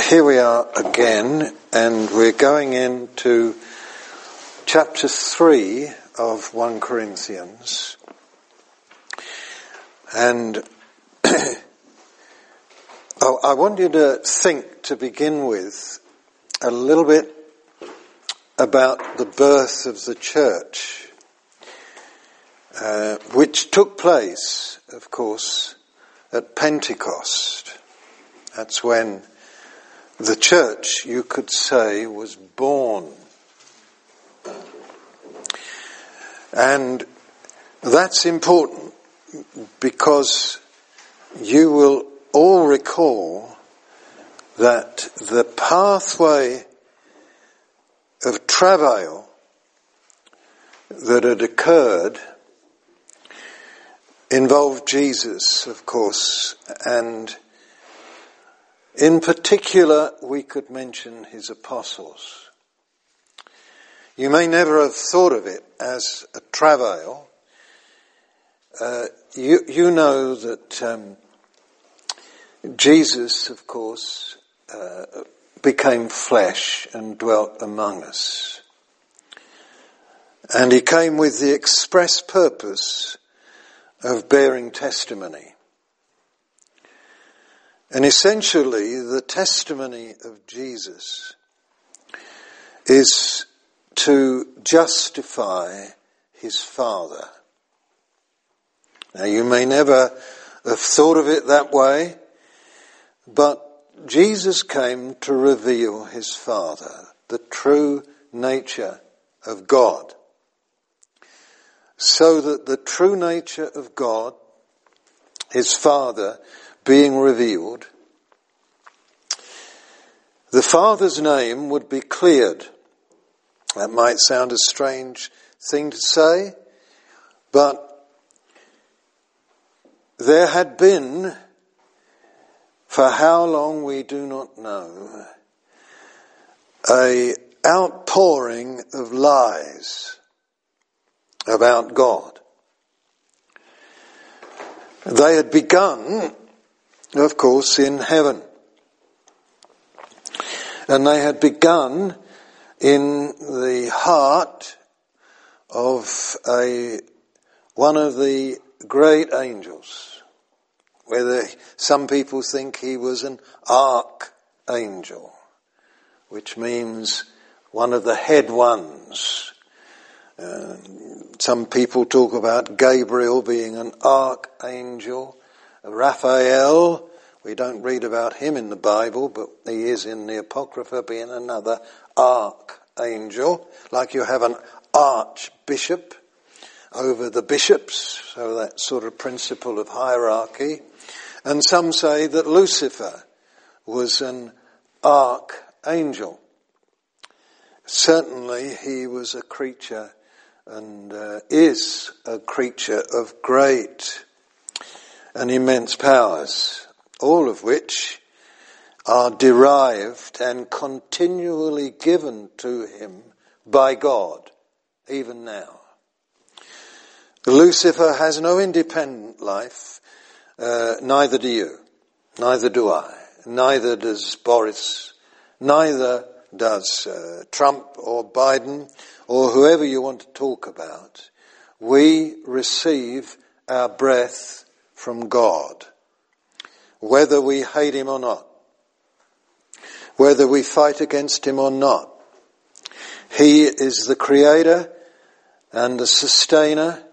here we are again, and we're going into chapter 3 of 1 Corinthians. And I want you to think to begin with a little bit about the birth of the church, uh, which took place, of course, at Pentecost. That's when the church, you could say, was born. And that's important because you will all recall that the pathway of travail that had occurred involved Jesus, of course, and in particular, we could mention his apostles. You may never have thought of it as a travail. Uh, you, you know that um, Jesus, of course, uh, became flesh and dwelt among us. And he came with the express purpose of bearing testimony. And essentially, the testimony of Jesus is to justify his Father. Now, you may never have thought of it that way, but Jesus came to reveal his Father, the true nature of God, so that the true nature of God, his Father, being revealed, the Father's name would be cleared. That might sound a strange thing to say, but there had been, for how long we do not know, a outpouring of lies about God. They had begun of course, in heaven. And they had begun in the heart of a, one of the great angels, whether some people think he was an archangel, which means one of the head ones. Uh, some people talk about Gabriel being an archangel. Raphael, we don't read about him in the Bible, but he is in the Apocrypha being another archangel, like you have an archbishop over the bishops, so that sort of principle of hierarchy. And some say that Lucifer was an archangel. Certainly he was a creature and uh, is a creature of great and immense powers, all of which are derived and continually given to him by God, even now. Lucifer has no independent life, uh, neither do you, neither do I, neither does Boris, neither does uh, Trump or Biden or whoever you want to talk about. We receive our breath from God, whether we hate him or not, whether we fight against him or not. He is the creator and the sustainer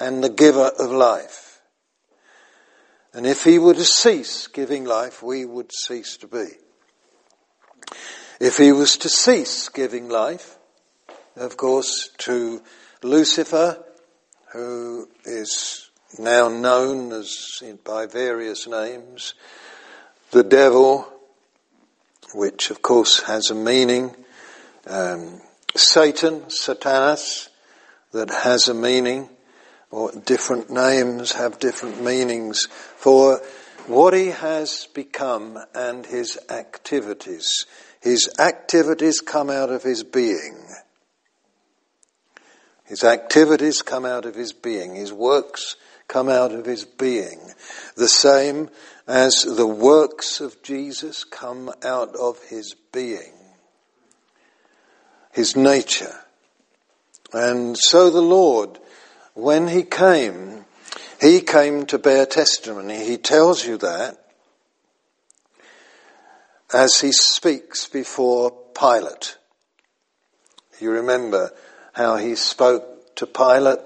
and the giver of life. And if he were to cease giving life, we would cease to be. If he was to cease giving life, of course, to Lucifer, who is now known as by various names, the devil, which of course has a meaning, um, Satan, Satanas, that has a meaning, or different names have different meanings for what he has become and his activities. His activities come out of his being. His activities come out of his being. His works come out of his being, the same as the works of Jesus come out of his being, his nature. And so the Lord, when he came, he came to bear testimony. He tells you that as he speaks before Pilate. You remember how he spoke to Pilate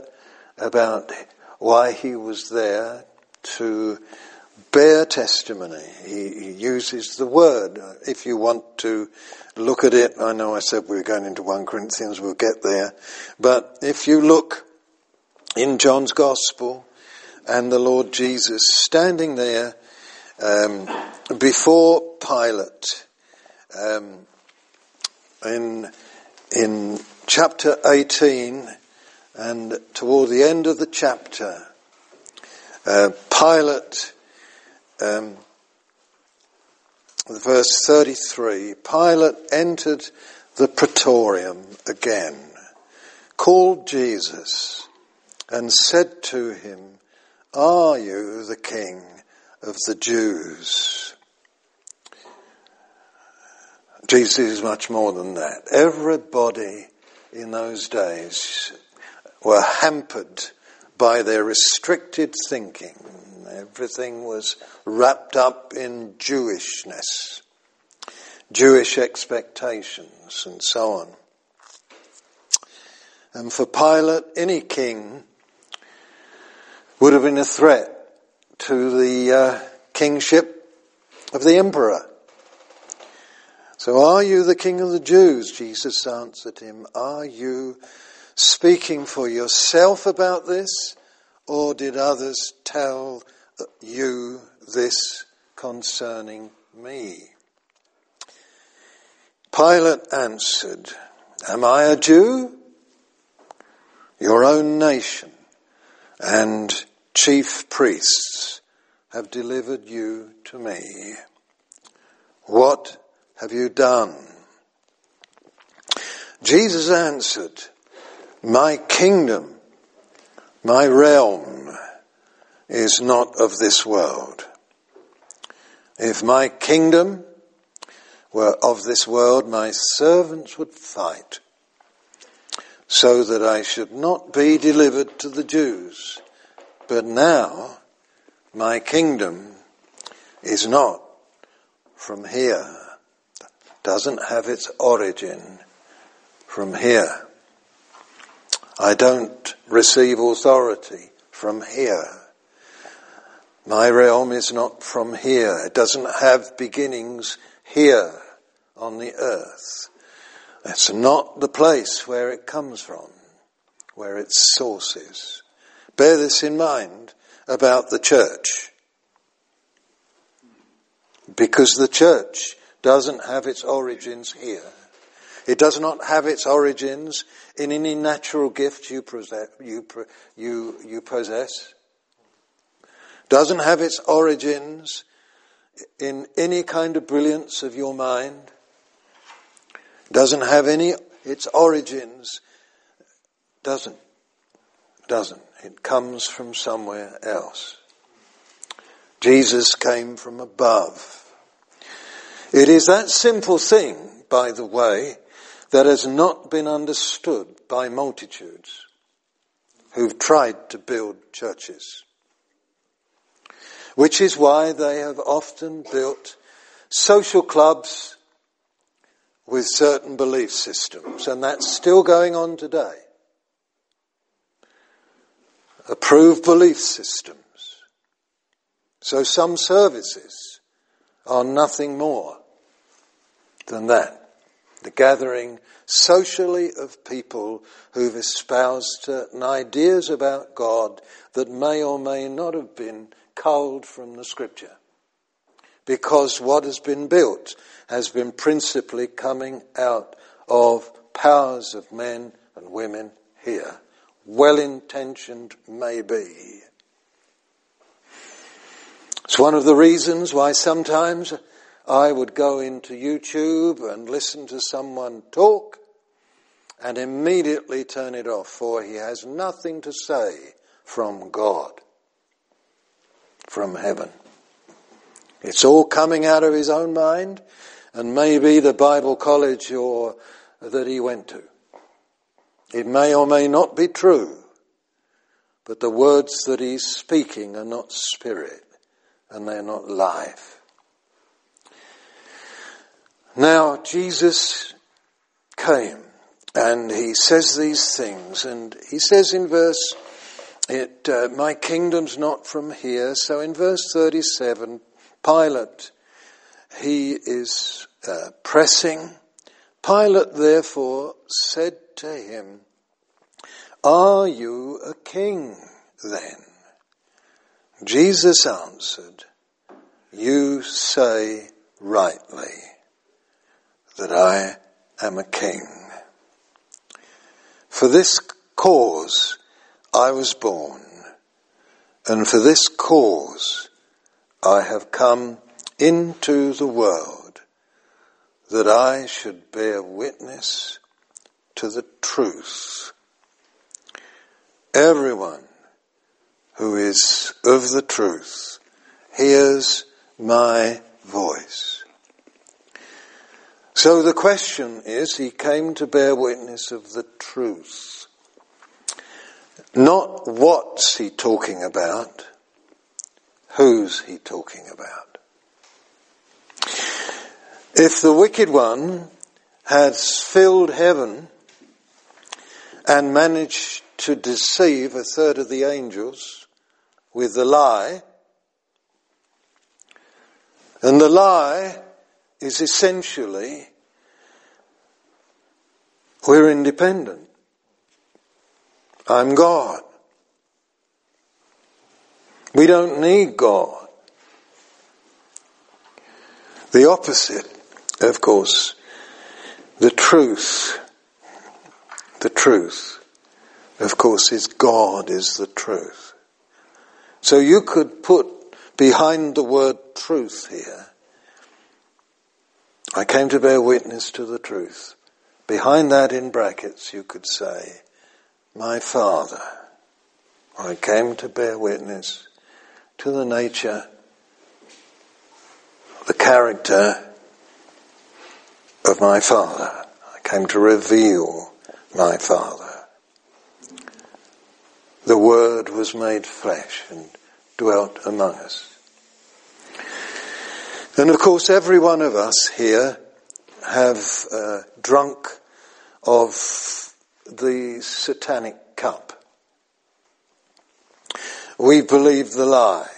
about why he was there to bear testimony. He, he, uses the word. If you want to look at it, I know I said we were going into 1 Corinthians, we'll get there. But if you look in John's Gospel and the Lord Jesus standing there um, before Pilate, um, in, in chapter 18 and toward the end of the chapter, uh, Pilate, um, verse 33, Pilate entered the praetorium again, called Jesus, and said to him, Are you the king of the Jews? Jesus is much more than that. Everybody in those days were hampered by their restricted thinking. Everything was wrapped up in Jewishness, Jewish expectations, and so on. And for Pilate, any king would have been a threat to the uh, kingship of the emperor. So are you the king of the Jews? Jesus answered him. Are you speaking for yourself about this, or did others tell you this concerning me? Pilate answered, Am I a Jew? Your own nation and chief priests have delivered you to me. What have you done? Jesus answered, my kingdom, my realm is not of this world. If my kingdom were of this world, my servants would fight so that I should not be delivered to the Jews. But now my kingdom is not from here, doesn't have its origin from here. I don't receive authority from here. My realm is not from here. It doesn't have beginnings here on the earth. That's not the place where it comes from, where its source is. Bear this in mind about the church. Because the church doesn't have its origins here. It does not have its origins in any natural gift you possess. You, you, you possess. Doesn't have its origins in any kind of brilliance of your mind. Doesn't have any, its origins, doesn't, doesn't. It comes from somewhere else. Jesus came from above. It is that simple thing, by the way, that has not been understood by multitudes who've tried to build churches. Which is why they have often built social clubs with certain belief systems, and that's still going on today. Approved belief systems. So some services are nothing more than that the gathering socially of people who've espoused certain ideas about God that may or may not have been culled from the scripture. Because what has been built has been principally coming out of powers of men and women here. Well intentioned, maybe. It's one of the reasons why sometimes I would go into YouTube and listen to someone talk and immediately turn it off, for he has nothing to say from God. from heaven. It's all coming out of his own mind and maybe the Bible college or that he went to. It may or may not be true, but the words that he's speaking are not spirit and they're not life. Now, Jesus came and he says these things and he says in verse it, uh, my kingdom's not from here. So in verse 37, Pilate, he is uh, pressing. Pilate therefore said to him, Are you a king then? Jesus answered, You say rightly that I am a king. For this cause I was born, and for this cause I have come into the world, that I should bear witness to the truth. Everyone who is of the truth hears my voice. So the question is, he came to bear witness of the truth. Not what's he talking about, who's he talking about. If the wicked one has filled heaven and managed to deceive a third of the angels with the lie, and the lie is essentially we're independent. I'm God. We don't need God. The opposite, of course, the truth, the truth, of course, is God is the truth. So you could put behind the word truth here, I came to bear witness to the truth. Behind that in brackets you could say, my Father. I came to bear witness to the nature, the character of my Father. I came to reveal my Father. The Word was made flesh and dwelt among us. And of course, every one of us here have uh, drunk of the satanic cup. We believe the lie.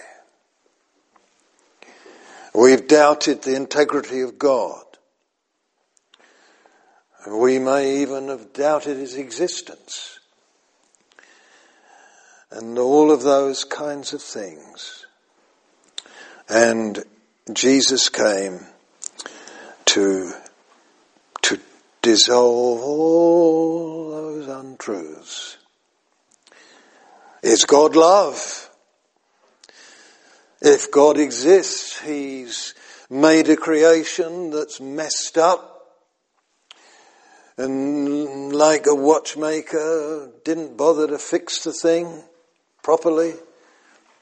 We've doubted the integrity of God. We may even have doubted his existence. And all of those kinds of things. And Jesus came to to dissolve all those untruths. Is God love? If God exists, He's made a creation that's messed up and like a watchmaker didn't bother to fix the thing properly.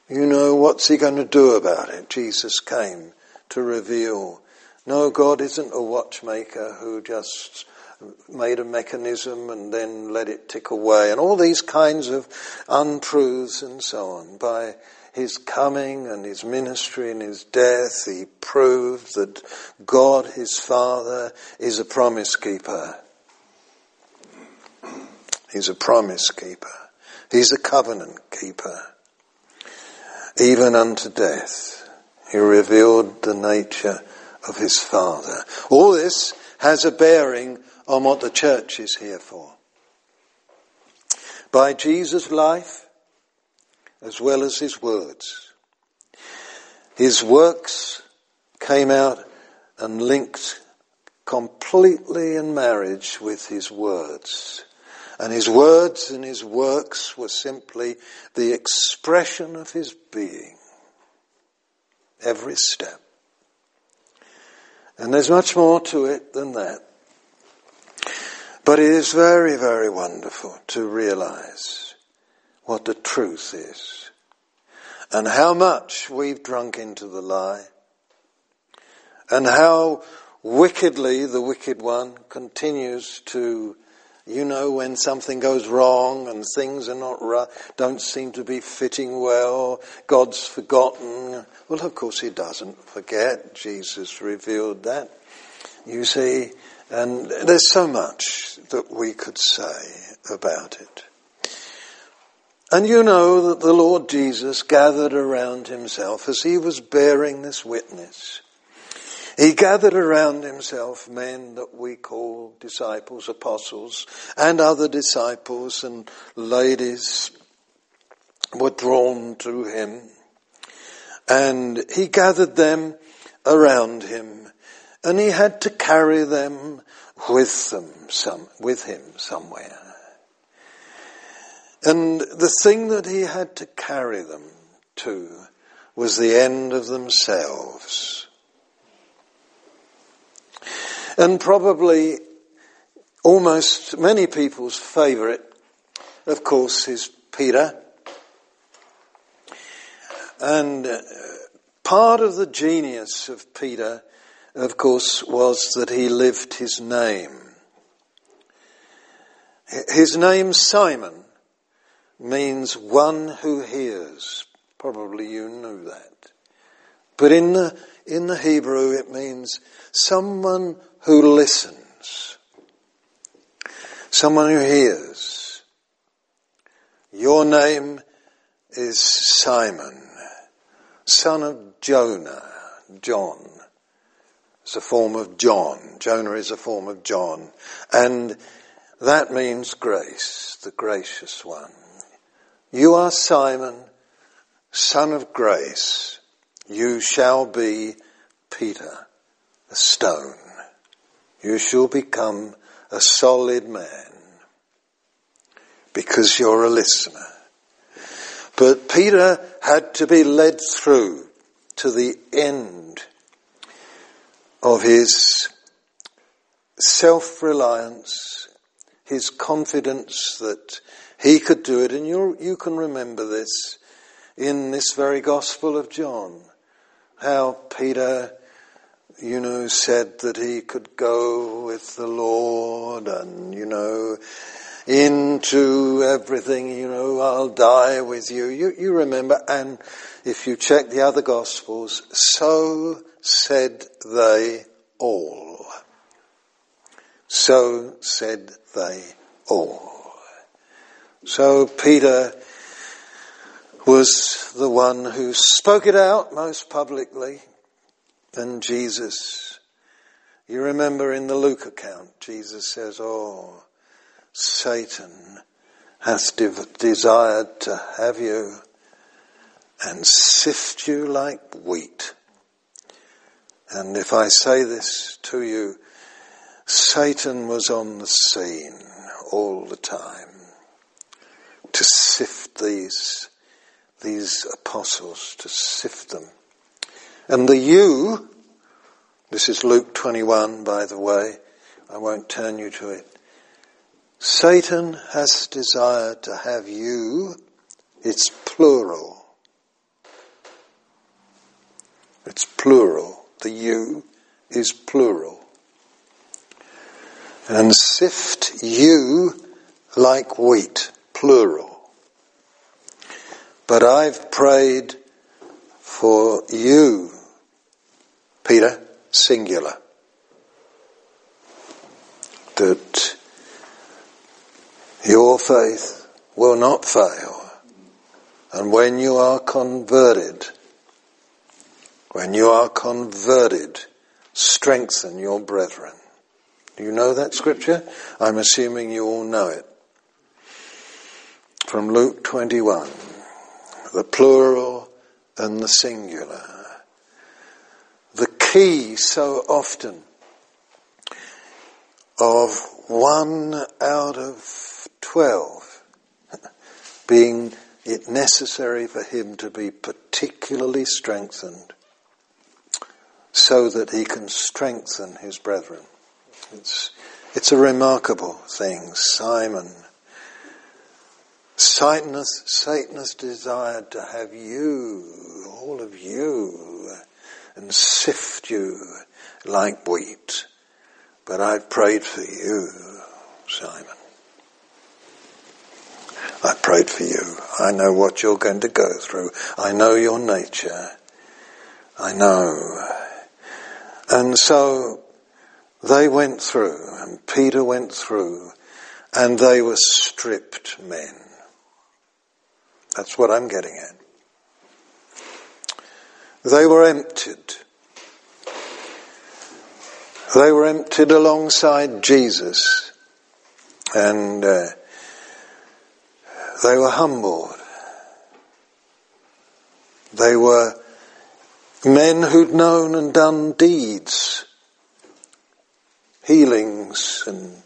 You know, what's he going to do about it? Jesus came to reveal no, God isn't a watchmaker who just made a mechanism and then let it tick away and all these kinds of untruths and so on. By his coming and his ministry and his death, he proved that God, his Father, is a promise keeper. He's a promise keeper. He's a covenant keeper. Even unto death, he revealed the nature of his Father. All this has a bearing on what the church is here for. By Jesus' life, as well as his words. His works came out and linked completely in marriage with his words. And his words and his works were simply the expression of his being. Every step. And there's much more to it than that. But it is very, very wonderful to realize what the truth is. and how much we've drunk into the lie and how wickedly the wicked one continues to you know when something goes wrong and things are not right, don't seem to be fitting well, God's forgotten. Well, of course he doesn't forget. Jesus revealed that. You see, and there's so much that we could say about it. And you know that the Lord Jesus gathered around himself as he was bearing this witness he gathered around himself men that we call disciples, apostles, and other disciples and ladies were drawn to him. And he gathered them around him and he had to carry them with them some, with him somewhere. And the thing that he had to carry them to was the end of themselves. And probably almost many people's favourite, of course, is Peter. And uh, part of the genius of Peter, of course, was that he lived his name. His name, Simon, means one who hears. Probably you knew that. But in the, in the Hebrew it means someone who listens, someone who hears. Your name is Simon, son of Jonah, John. It's a form of John. Jonah is a form of John. And that means grace, the gracious one. You are Simon, son of grace. You shall be Peter, a stone you shall become a solid man because you're a listener. But Peter had to be led through to the end of his self-reliance, his confidence that he could do it. And you you can remember this in this very Gospel of John, how Peter you know, said that he could go with the Lord and, you know, into everything, you know, I'll die with you. You, you remember, and if you check the other Gospels, so said they all. So said they all. So Peter was the one who spoke it out most publicly than Jesus. You remember in the Luke account, Jesus says, Oh, Satan hath de- desired to have you and sift you like wheat. And if I say this to you, Satan was on the scene all the time to sift these, these apostles, to sift them. And the you, this is Luke 21 by the way, I won't turn you to it. Satan has desired to have you, it's plural. It's plural. The you is plural. And sift you like wheat, plural. But I've prayed for you Peter, singular. That your faith will not fail. And when you are converted, when you are converted, strengthen your brethren. Do you know that scripture? I'm assuming you all know it. From Luke 21, the plural and the singular key so often of one out of twelve being it necessary for him to be particularly strengthened so that he can strengthen his brethren. It's, it's a remarkable thing. Simon, Satanist, Satanist desired to have you, all of you, and sift you like wheat. But I've prayed for you, Simon. I prayed for you. I know what you're going to go through. I know your nature. I know. And so they went through, and Peter went through, and they were stripped men. That's what I'm getting at. They were emptied. They were emptied alongside Jesus. And uh, they were humbled. They were men who'd known and done deeds, healings and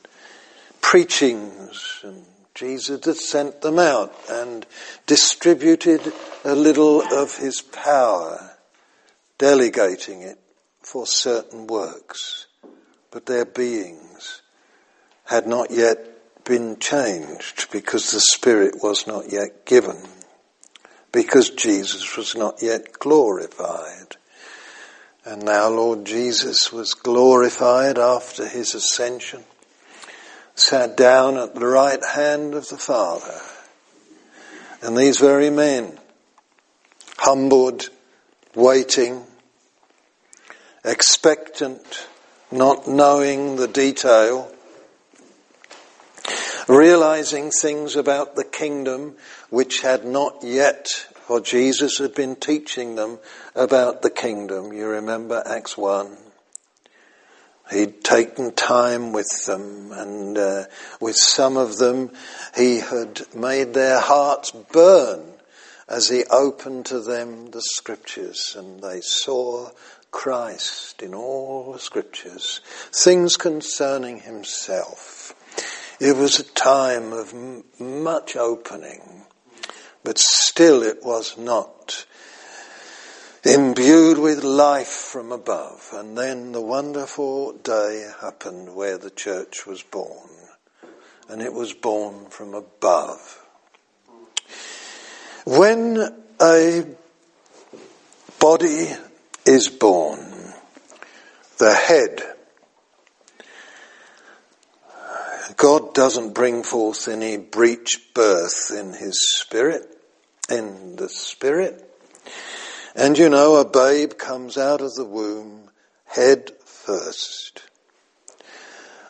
preachings and Jesus had sent them out and distributed a little of his power, delegating it for certain works. But their beings had not yet been changed because the Spirit was not yet given, because Jesus was not yet glorified. And now Lord Jesus was glorified after his ascension sat down at the right hand of the Father. And these very men, humbled, waiting, expectant, not knowing the detail, realizing things about the kingdom which had not yet, for Jesus had been teaching them about the kingdom. You remember Acts 1. He'd taken time with them and uh, with some of them he had made their hearts burn as he opened to them the scriptures and they saw Christ in all the scriptures, things concerning himself. It was a time of m- much opening, but still it was not imbued with life from above. And then the wonderful day happened where the church was born. And it was born from above. When a body is born, the head, God doesn't bring forth any breech birth in his spirit, in the spirit. And you know, a babe comes out of the womb head first.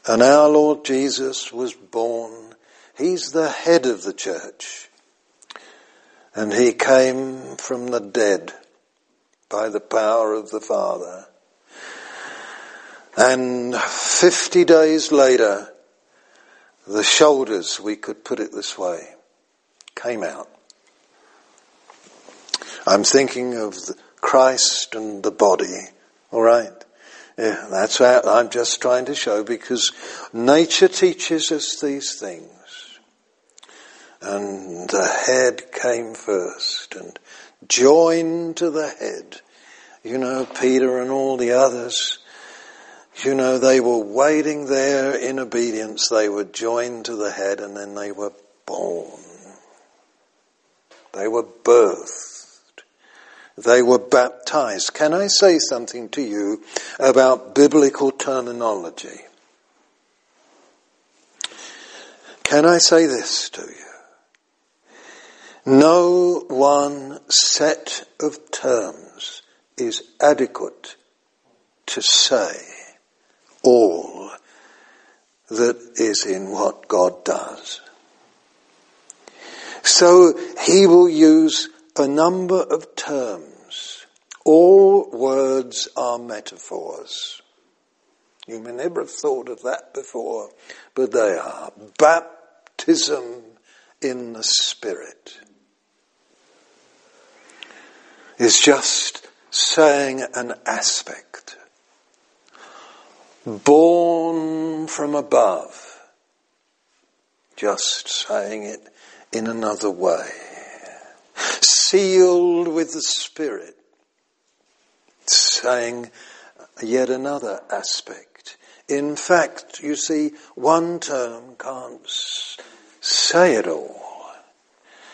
And our Lord Jesus was born. He's the head of the church. And he came from the dead by the power of the Father. And 50 days later, the shoulders, we could put it this way, came out. I'm thinking of Christ and the body. All right. Yeah, that's what I'm just trying to show because nature teaches us these things. And the head came first and joined to the head. You know, Peter and all the others, you know, they were waiting there in obedience. They were joined to the head and then they were born. They were birthed. They were baptized. Can I say something to you about biblical terminology? Can I say this to you? No one set of terms is adequate to say all that is in what God does. So he will use a number of terms. All words are metaphors. You may never have thought of that before, but they are. Baptism in the Spirit is just saying an aspect. Born from above, just saying it in another way sealed with the Spirit, saying yet another aspect. In fact, you see, one term can't say it all.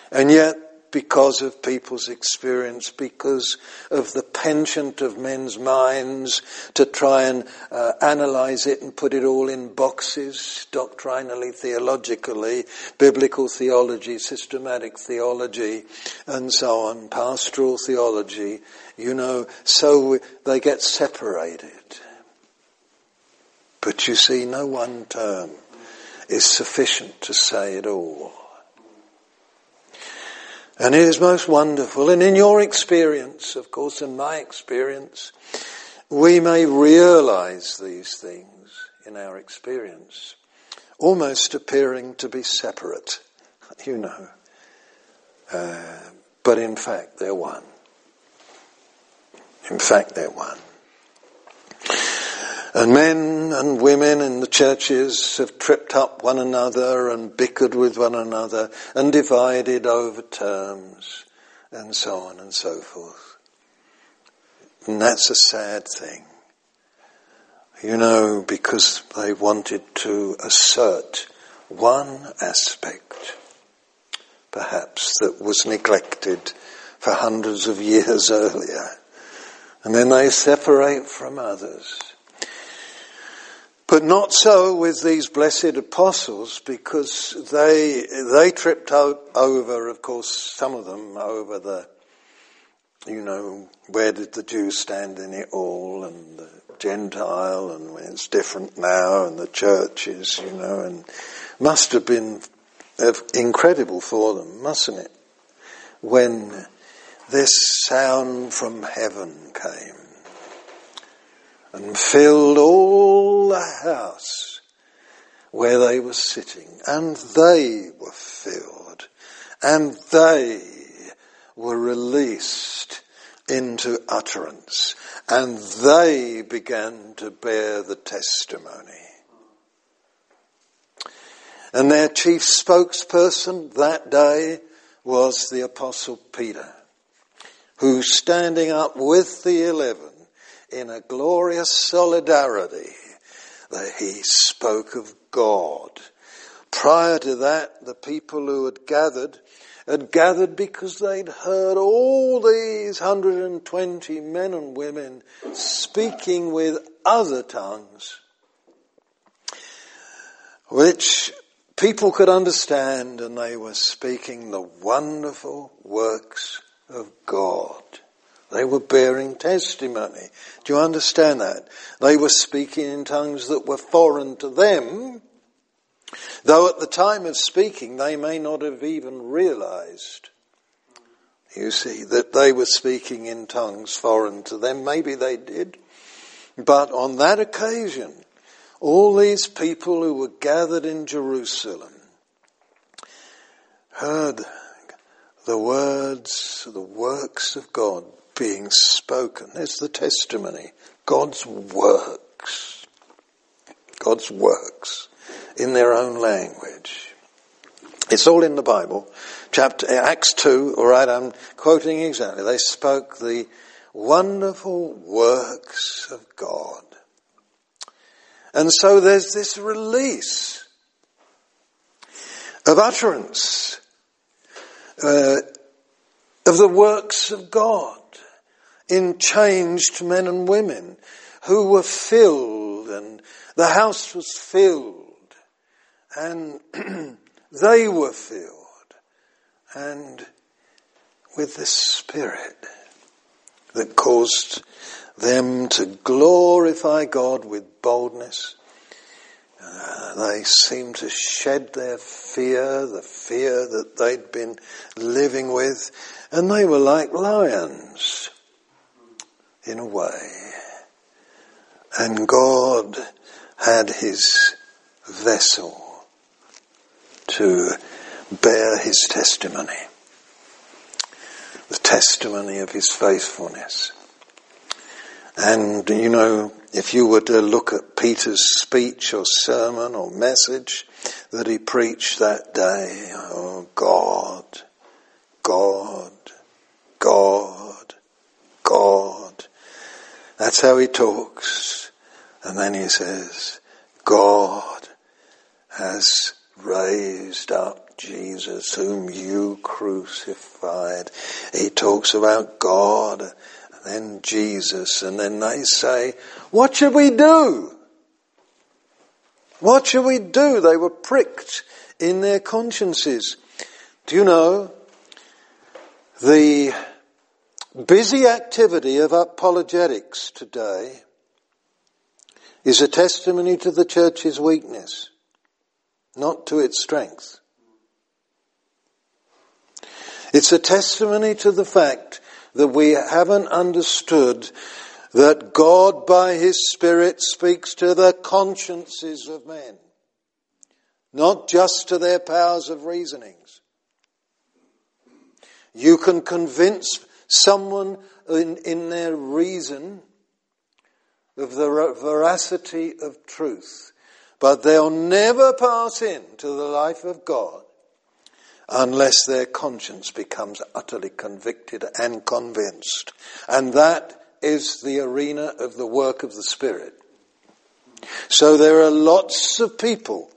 And yet, because of people's experience, because of the penchant of men's minds to try and uh, analyze it and put it all in boxes, doctrinally, theologically, biblical theology, systematic theology, and so on, pastoral theology, you know, so they get separated. But you see, no one term is sufficient to say it all. And it is most wonderful. And in your experience, of course, in my experience, we may realize these things in our experience, almost appearing to be separate, you know. Uh, but in fact, they're one. In fact, they're one. And men and women in the churches have tripped up one another and bickered with one another and divided over terms and so on and so forth. And that's a sad thing. You know, because they wanted to assert one aspect, perhaps, that was neglected for hundreds of years earlier. And then they separate from others. But not so with these blessed apostles because they, they tripped over, of course, some of them over the, you know, where did the Jews stand in it all and the Gentile and it's different now and the churches, you know, and must have been incredible for them, mustn't it? When this sound from heaven came and filled all the house where they were sitting, and they were filled, and they were released into utterance, and they began to bear the testimony. And their chief spokesperson that day was the apostle Peter, who standing up with the eleven in a glorious solidarity that he spoke of God. Prior to that, the people who had gathered had gathered because they'd heard all these 120 men and women speaking with other tongues, which people could understand, and they were speaking the wonderful works of God. They were bearing testimony. Do you understand that? They were speaking in tongues that were foreign to them, though at the time of speaking they may not have even realized. You see, that they were speaking in tongues foreign to them. Maybe they did. But on that occasion, all these people who were gathered in Jerusalem heard the words, the works of God being spoken. There's the testimony. God's works. God's works in their own language. It's all in the Bible. Chapter, Acts 2, alright, I'm quoting exactly. They spoke the wonderful works of God. And so there's this release of utterance uh, of the works of God in changed men and women who were filled and the house was filled and they were filled and with the Spirit that caused them to glorify God with boldness. Uh, they seemed to shed their fear, the fear that they'd been living with, and they were like lions in a way. And God had his vessel to bear his testimony. The testimony of his faithfulness. And you know, if you were to look at Peter's speech or sermon or message that he preached that day, oh God, God, God, God, that's how he talks. And then he says, God has raised up Jesus whom you crucified. He talks about God and then Jesus and then they say, what should we do? What should we do? They were pricked in their consciences. Do you know the busy activity of apologetics today is a testimony to the church's weakness, not to its strength. It's a testimony to the fact that we haven't understood that God by His Spirit speaks to the consciences of men, not just to their powers of reasonings. You can convince someone in, in their reason of the veracity of truth, but they'll never pass into the life of God unless their conscience becomes utterly convicted and convinced. And that is the arena of the work of the Spirit. So there are lots of people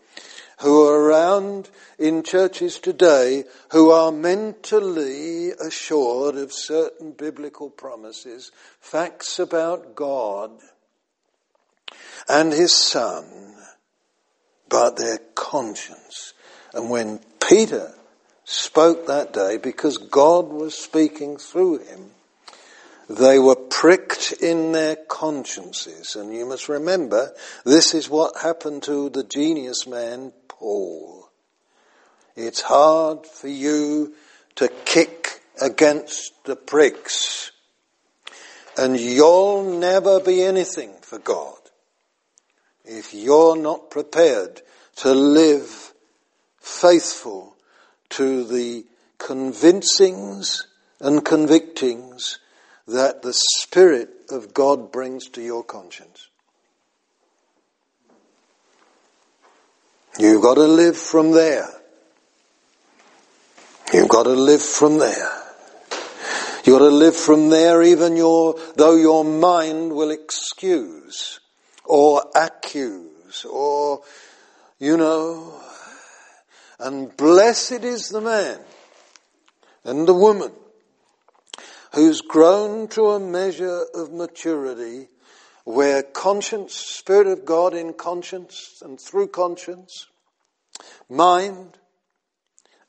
who are around in churches today who are mentally assured of certain biblical promises, facts about God and His Son, but their conscience. And when Peter spoke that day, because God was speaking through him, they were pricked in their consciences. And you must remember, this is what happened to the genius man, Paul. It's hard for you to kick against the pricks. And you'll never be anything for God if you're not prepared to live faithful to the convincings and convictings that the Spirit of God brings to your conscience. You've got to live from there. You've got to live from there. You've got to live from there even your, though your mind will excuse or accuse or, you know, and blessed is the man and the woman who's grown to a measure of maturity where conscience, Spirit of God in conscience and through conscience, mind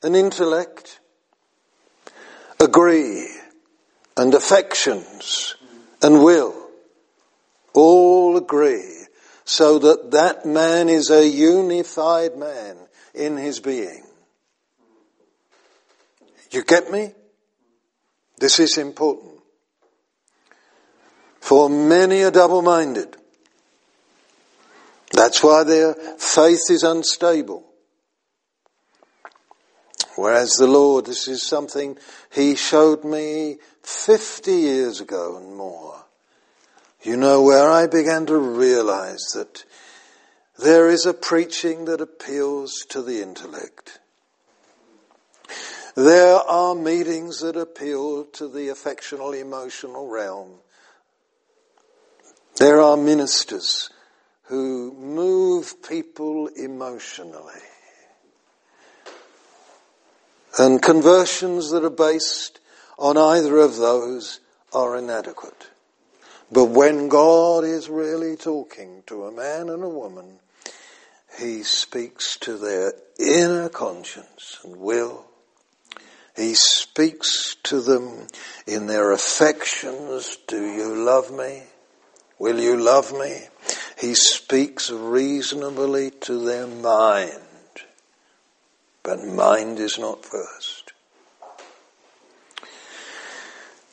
and intellect agree and affections and will all agree so that that man is a unified man in his being. You get me? This is important. For many are double-minded. That's why their faith is unstable. Whereas the Lord, this is something He showed me 50 years ago and more. You know, where I began to realize that there is a preaching that appeals to the intellect. There are meetings that appeal to the affectional, emotional realm. There are ministers who move people emotionally. And conversions that are based on either of those are inadequate. But when God is really talking to a man and a woman, He speaks to their inner conscience and will he speaks to them in their affections. Do you love me? Will you love me? He speaks reasonably to their mind. But mind is not first.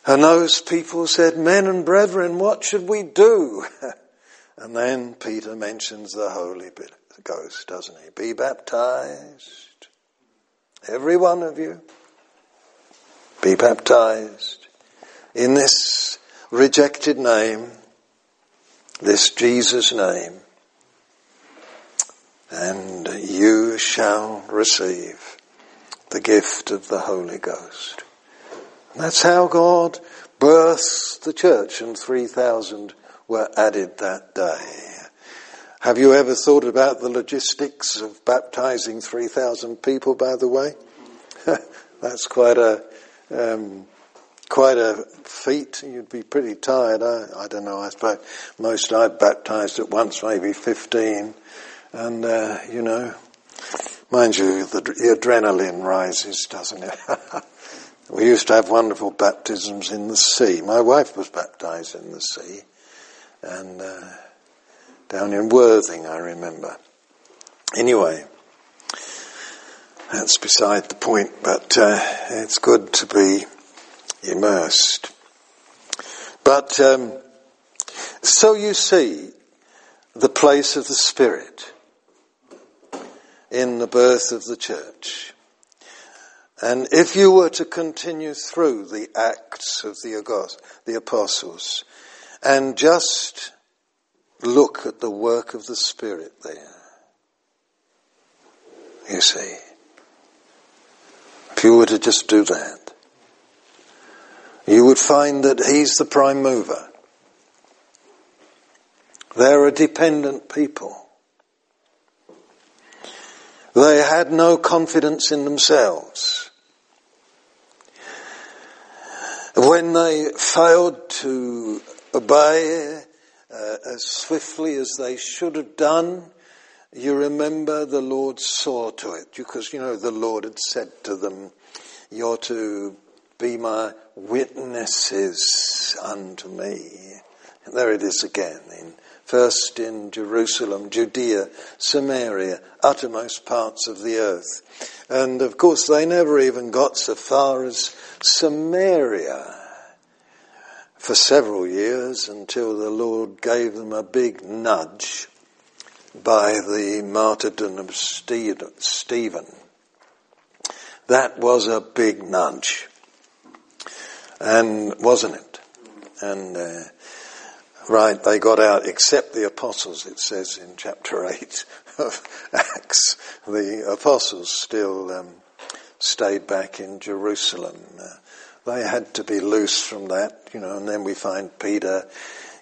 And those people said, men and brethren, what should we do? and then Peter mentions the Holy Ghost, doesn't he? Be baptized. Every one of you be baptized in this rejected name, this Jesus name, and you shall receive the gift of the Holy Ghost. And that's how God births the church and 3,000 were added that day. Have you ever thought about the logistics of baptizing 3,000 people, by the way? That's quite a, um, quite a feat. You'd be pretty tired. I, I don't know. I suppose most I've baptized at once, maybe 15. And, uh, you know, mind you, the, the adrenaline rises, doesn't it? we used to have wonderful baptisms in the sea. My wife was baptized in the sea. And, uh, down in Worthing, I remember. Anyway, that's beside the point, but uh, it's good to be immersed. But um, so you see the place of the Spirit in the birth of the church. And if you were to continue through the acts of the, the apostles and just look at the work of the Spirit there. You see. If you were to just do that, you would find that He's the prime mover. They're a dependent people. They had no confidence in themselves. When they failed to obey uh, as swiftly as they should have done. You remember the Lord saw to it because, you know, the Lord had said to them, You're to be my witnesses unto me. And there it is again in first in Jerusalem, Judea, Samaria, uttermost parts of the earth. And of course they never even got so far as Samaria for several years until the Lord gave them a big nudge by the martyrdom of Stephen. That was a big nudge. And wasn't it? And, uh, right, they got out except the apostles, it says in chapter 8 of Acts. The apostles still um, stayed back in Jerusalem. Uh, they had to be loose from that, you know, and then we find Peter,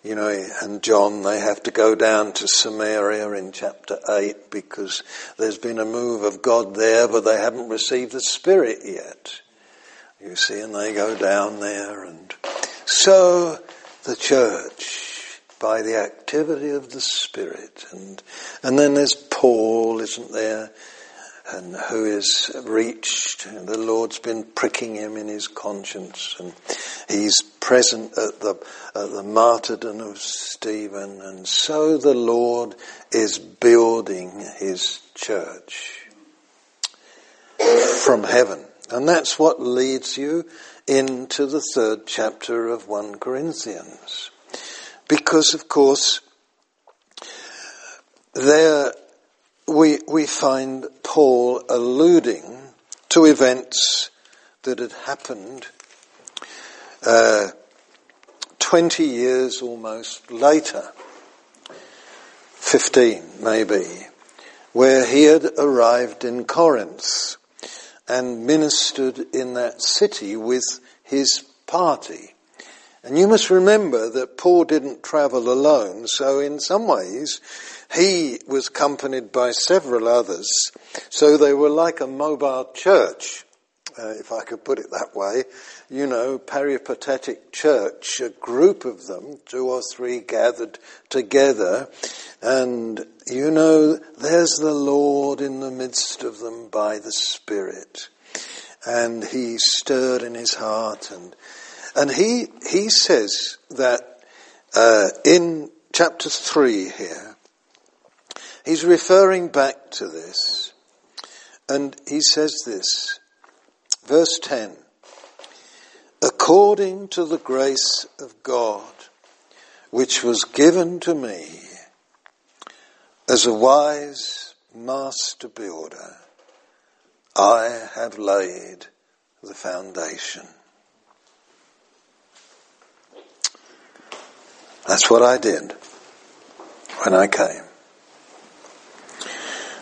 you know, and John, they have to go down to Samaria in chapter 8 because there's been a move of God there, but they haven't received the Spirit yet. You see, and they go down there and so the church by the activity of the Spirit and, and then there's Paul, isn't there? and who is reached. The Lord's been pricking him in his conscience, and he's present at the, at the martyrdom of Stephen, and so the Lord is building his church from heaven. And that's what leads you into the third chapter of 1 Corinthians. Because, of course, there we, we find Paul alluding to events that had happened uh, 20 years almost later, 15 maybe, where he had arrived in Corinth and ministered in that city with his party. And you must remember that Paul didn't travel alone, so in some ways he was accompanied by several others, so they were like a mobile church, uh, if I could put it that way. You know, peripatetic church, a group of them, two or three gathered together, and you know, there's the Lord in the midst of them by the Spirit. And he stirred in his heart and, and he, he says that, uh, in chapter three here, He's referring back to this. And he says this, verse 10, according to the grace of God, which was given to me as a wise master builder, I have laid the foundation. That's what I did when I came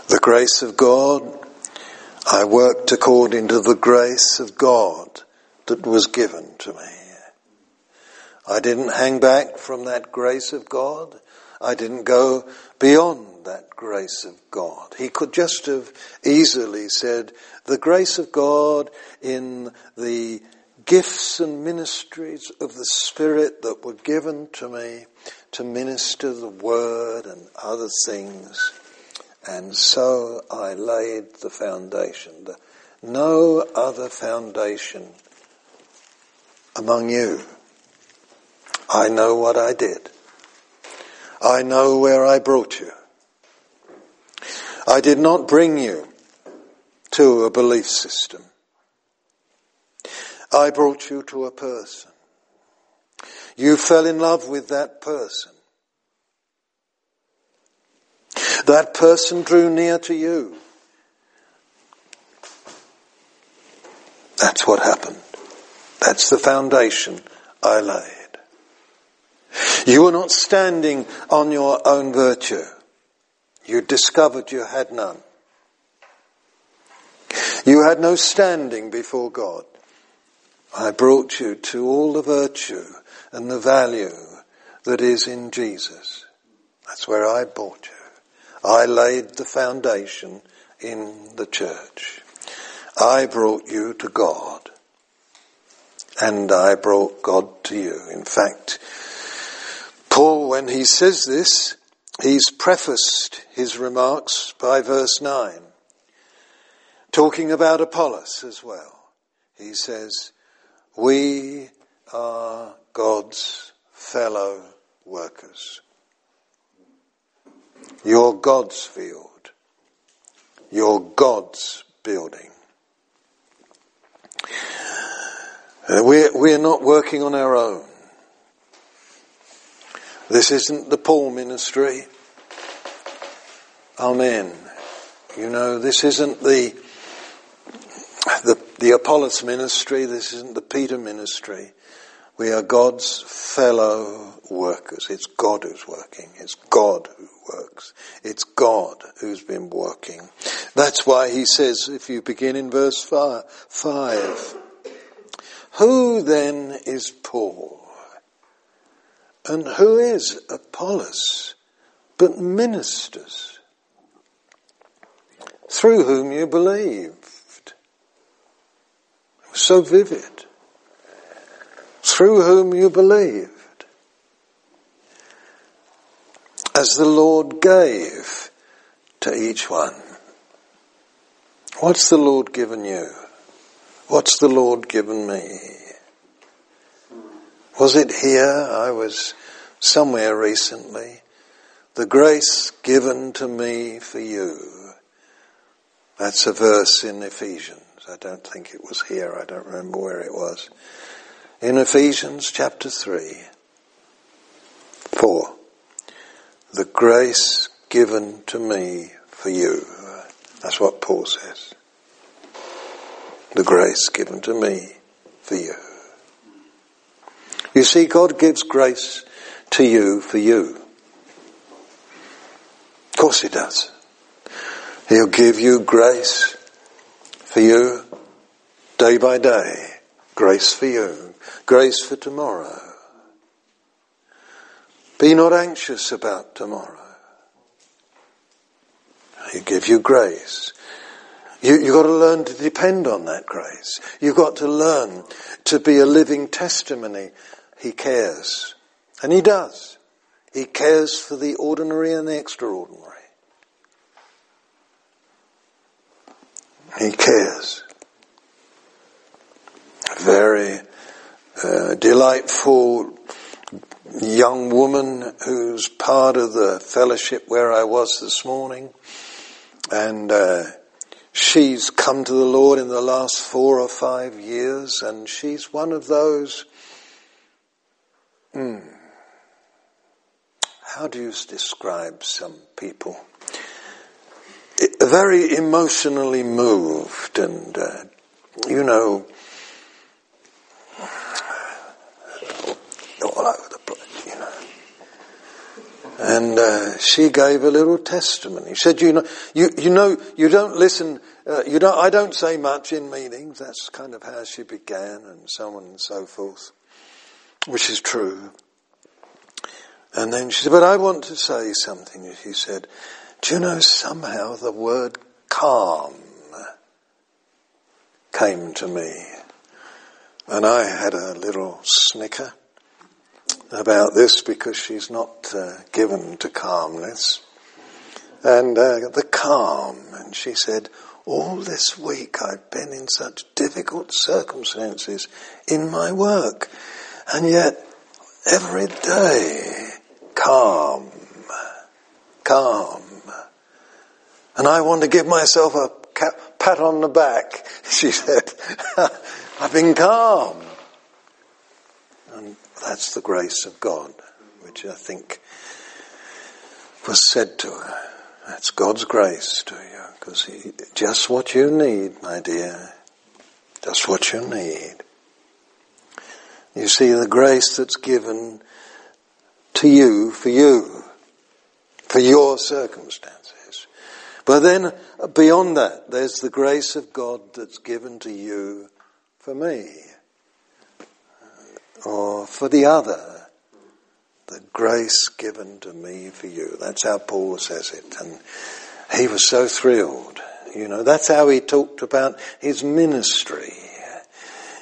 the grace of God. I worked according to the grace of God that was given to me. I didn't hang back from that grace of God. I didn't go beyond that grace of God. He could just have easily said, the grace of God in the gifts and ministries of the Spirit that were given to me to minister the word and other things. And so I laid the foundation. No other foundation among you. I know what I did. I know where I brought you. I did not bring you to a belief system. I brought you to a person. You fell in love with that person. That person drew near to you. That's what happened. That's the foundation I laid. You were not standing on your own virtue. You discovered you had none. You had no standing before God. I brought you to all the virtue and the value that is in Jesus. That's where I brought you. I laid the foundation in the church. I brought you to God. And I brought God to you. In fact, Paul, when he says this, he's prefaced his remarks by verse 9, talking about Apollos as well. He says, we are God's fellow workers. You're God's field. You're God's building. Uh, we're, we're not working on our own. This isn't the Paul ministry. Amen. You know, this isn't the, the, the Apollos ministry. This isn't the Peter ministry. We are God's fellow workers. It's God who's working. It's God who works. It's God who's been working. That's why he says, if you begin in verse five, five who then is Paul? And who is Apollos but ministers through whom you believed? So vivid. Through whom you believed. As the Lord gave to each one. What's the Lord given you? What's the Lord given me? Was it here? I was somewhere recently. The grace given to me for you. That's a verse in Ephesians. I don't think it was here. I don't remember where it was. In Ephesians chapter 3, 4. The grace given to me for you. That's what Paul says. The grace given to me for you. You see, God gives grace to you for you. Of course He does. He'll give you grace for you day by day. Grace for you. Grace for tomorrow. Be not anxious about tomorrow. He'll give you grace. You, you've got to learn to depend on that grace. You've got to learn to be a living testimony he cares. And He does. He cares for the ordinary and the extraordinary. He cares. Very uh, delightful young woman who's part of the fellowship where I was this morning. And uh, she's come to the Lord in the last four or five years, and she's one of those Hmm. How do you describe some people? Very emotionally moved and, uh, you know, all over the place, you know. And uh, she gave a little testimony. She said, "You know, you you know, you don't listen. Uh, you don't. I don't say much in meetings. That's kind of how she began, and so on and so forth." which is true. And then she said, but I want to say something. She said, do you know somehow the word calm came to me. And I had a little snicker about this because she's not uh, given to calmness. And uh, the calm, and she said, all this week I've been in such difficult circumstances in my work, and yet every day, calm, calm. And I want to give myself a pat on the back. She said, I've been calm. And that's the grace of God, which I think was said to her. That's God's grace to you, because he, just what you need, my dear. Just what you need. You see, the grace that's given to you for you, for your circumstances. But then beyond that, there's the grace of God that's given to you for me, or for the other, the grace given to me for you. That's how Paul says it. And he was so thrilled. You know, that's how he talked about his ministry.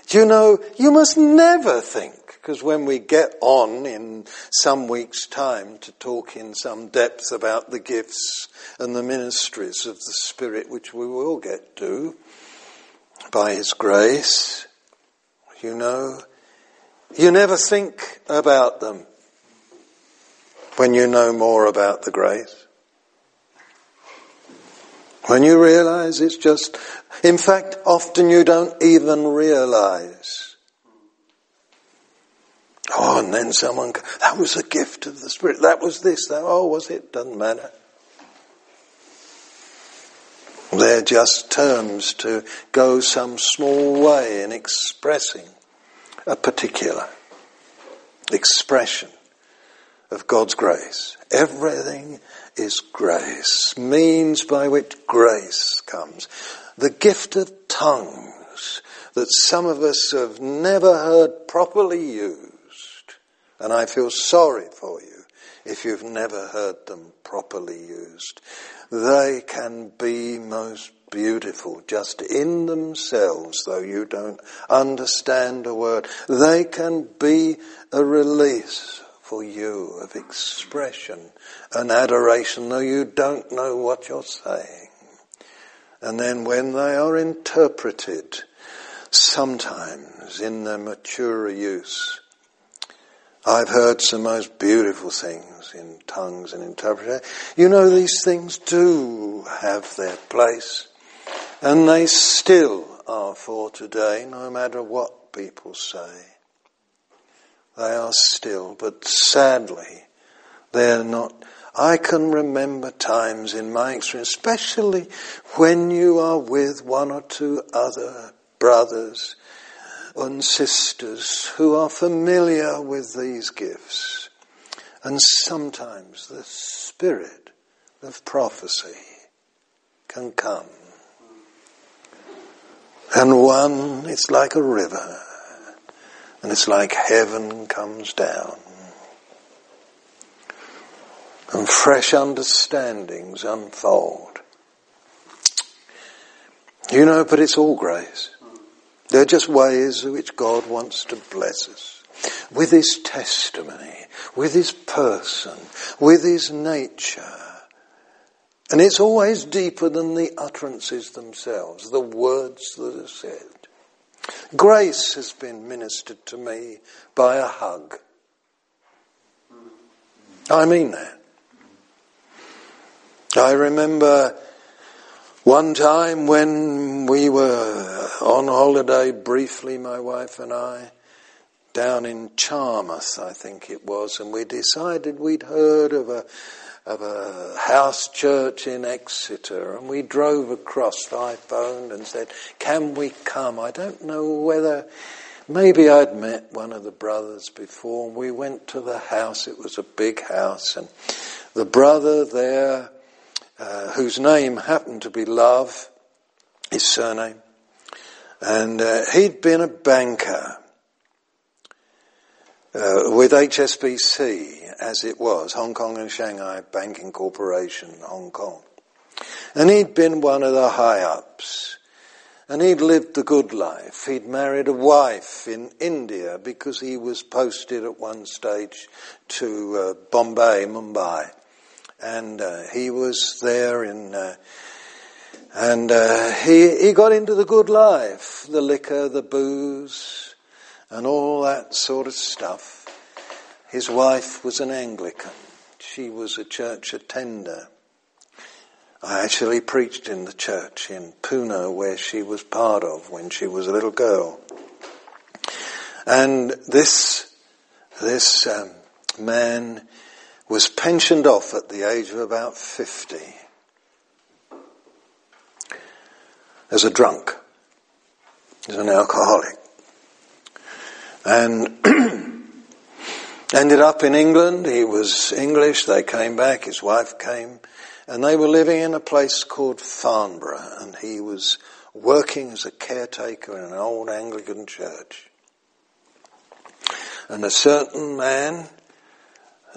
Do you know, you must never think, because when we get on in some weeks' time to talk in some depth about the gifts and the ministries of the Spirit, which we will get to, by His grace. You know, you never think about them when you know more about the grace. When you realize it's just, in fact, often you don't even realize. Oh, and then someone, that was a gift of the Spirit. That was this. That, oh, was it? Doesn't matter. They're just terms to go some small way in expressing a particular expression of God's grace. Everything is grace, means by which grace comes. The gift of tongues that some of us have never heard properly used. And I feel sorry for you if you've never heard them properly used. They can be most beautiful just in themselves, though you don't understand a word. They can be a release for you of expression and adoration, though you don't know what you're saying. And then when they are interpreted, sometimes in their maturer use, I've heard some most beautiful things in tongues and interpretation. You know, these things do have their place, and they still are for today, no matter what people say. They are still, but sadly, they're not. I can remember times in my experience, especially when you are with one or two other brothers and sisters who are familiar with these gifts. And sometimes the spirit of prophecy can come. And one, it's like a river. And it's like heaven comes down. And fresh understandings unfold. You know, but it's all grace. They're just ways which God wants to bless us. With His testimony, with His person, with His nature. And it's always deeper than the utterances themselves, the words that are said. Grace has been ministered to me by a hug. I mean that. I remember one time when we were on holiday briefly, my wife and I, down in Charmouth, I think it was, and we decided we'd heard of a of a house church in Exeter, and we drove across. I phoned and said, "Can we come?" I don't know whether. Maybe I'd met one of the brothers before, we went to the house. It was a big house, and the brother there uh, whose name happened to be Love, his surname, and uh, he'd been a banker. uh, with HSBC, as it was, Hong Kong and Shanghai Banking Corporation, Hong Kong. And he'd been one of the high ups. And he'd lived the good life. He'd married a wife in India because he was posted at one stage to uh, Bombay, Mumbai. And uh, he was there in, uh, and uh, he, he got into the good life, the liquor, the booze, and all that sort of stuff. His wife was an Anglican. She was a church attender. I actually preached in the church in Pune where she was part of when she was a little girl. And this, this um, man was pensioned off at the age of about 50 as a drunk, as an alcoholic. And ended up in England. He was English. They came back. His wife came. And they were living in a place called Farnborough, and he was working as a caretaker in an old Anglican church. And a certain man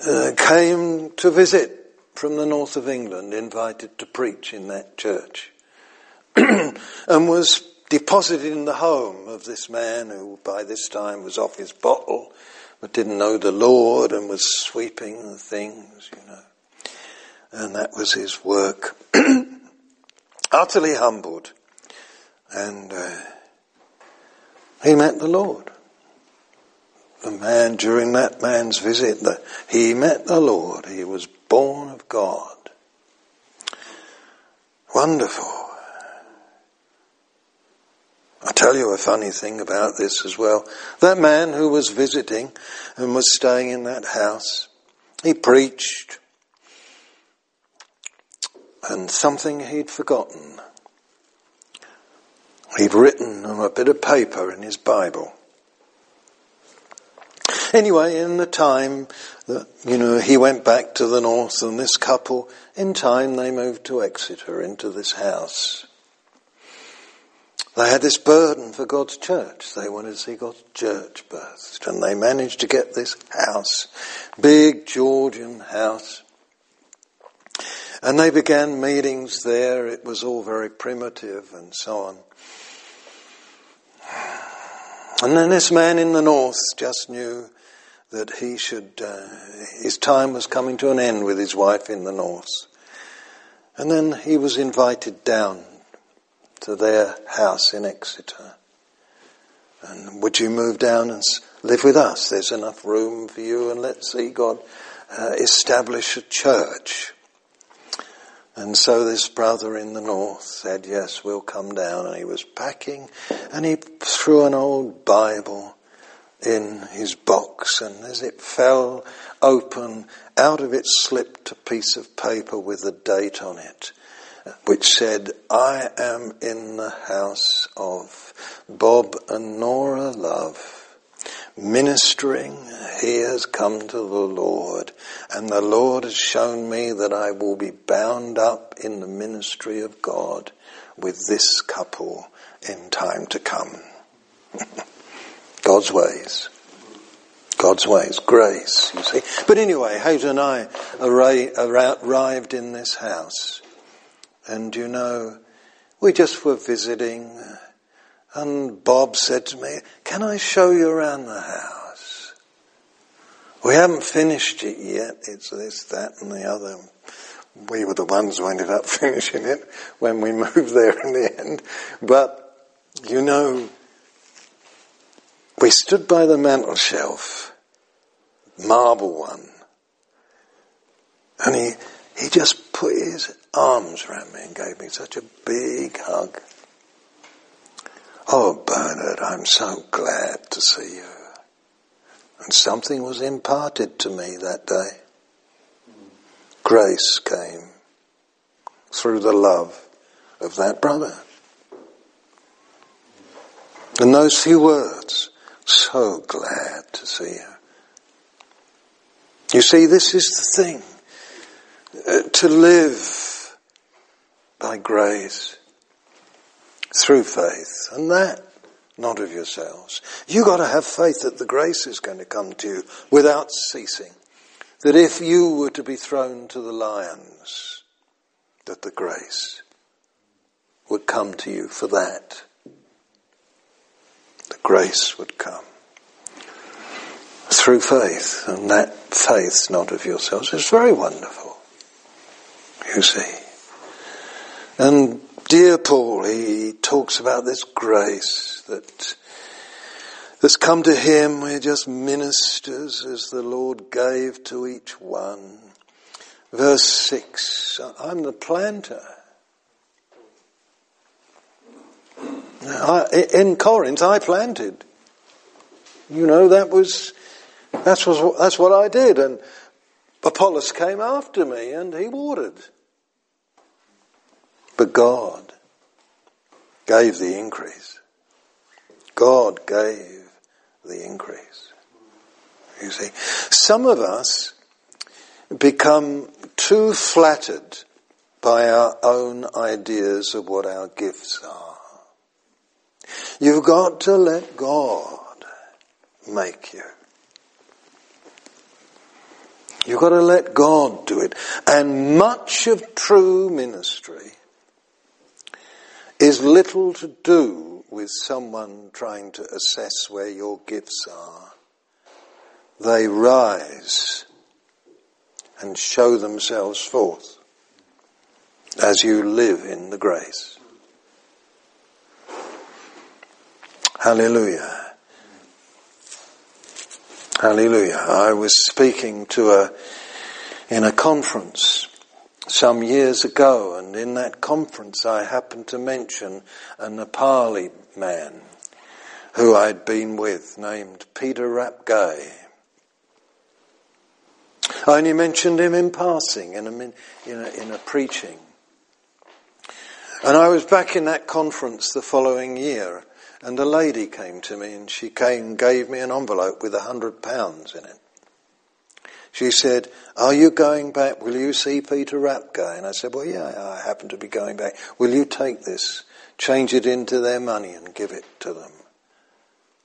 uh, came to visit from the north of England, invited to preach in that church, and was deposited in the home of this man who by this time was off his bottle, but didn't know the Lord and was sweeping the things, you know and that was his work. Utterly humbled. And uh, he met the Lord. The man, during that man's visit, the, he met the Lord. He was born of God. Wonderful. I tell you a funny thing about this as well. That man who was visiting and was staying in that house, he preached, and something he'd forgotten. He'd written on a bit of paper in his Bible. Anyway, in the time that, you know, he went back to the north and this couple, in time they moved to Exeter into this house. They had this burden for God's church. They wanted to see God's church birthed. And they managed to get this house, big Georgian house, and they began meetings there. It was all very primitive and so on. And then this man in the north just knew that he should, uh, his time was coming to an end with his wife in the north. And then he was invited down to their house in Exeter. And would you move down and live with us? There's enough room for you and let's see God uh, establish a church. And so this brother in the north said, yes, we'll come down. And he was packing and he threw an old Bible in his box and as it fell open, out of it slipped a piece of paper with a date on it, which said, I am in the house of Bob and Nora Love ministering, he has come to the Lord, and the Lord has shown me that I will be bound up in the ministry of God with this couple in time to come. God's ways. God's ways. Grace, you see. But anyway, Hazel and I arrived in this house. And you know, we just were visiting and Bob said to me, can I show you around the house? We haven't finished it yet. It's this, that and the other. We were the ones who ended up finishing it when we moved there in the end. But, you know, we stood by the mantel shelf, marble one, and he, he just put his arms around me and gave me such a big hug. Oh, Bernard, I'm so glad to see you. And something was imparted to me that day. Grace came through the love of that brother. And those few words, so glad to see you. You see, this is the thing. Uh, to live by grace through faith. And that, not of yourselves. You got to have faith that the grace is going to come to you without ceasing. That if you were to be thrown to the lions, that the grace would come to you for that. The grace would come through faith, and that faith not of yourselves is very wonderful. You see. And dear Paul, he talks about this grace that has come to him. We're just ministers as the Lord gave to each one. Verse 6, I'm the planter. In Corinth, I planted. You know, that was, that's, was, that's what I did. And Apollos came after me and he watered. But God gave the increase. God gave the increase. You see, some of us become too flattered by our own ideas of what our gifts are. You've got to let God make you. You've got to let God do it. And much of true ministry is little to do with someone trying to assess where your gifts are. They rise and show themselves forth as you live in the grace. Hallelujah. Hallelujah. I was speaking to a, in a conference some years ago, and in that conference I happened to mention a Nepali man who I'd been with named Peter Rapgay. I only mentioned him in passing in a, in a, in a preaching. And I was back in that conference the following year, and a lady came to me and she came gave me an envelope with a hundred pounds in it. She said, are you going back? Will you see Peter Rapgay? And I said, well, yeah, I happen to be going back. Will you take this, change it into their money and give it to them?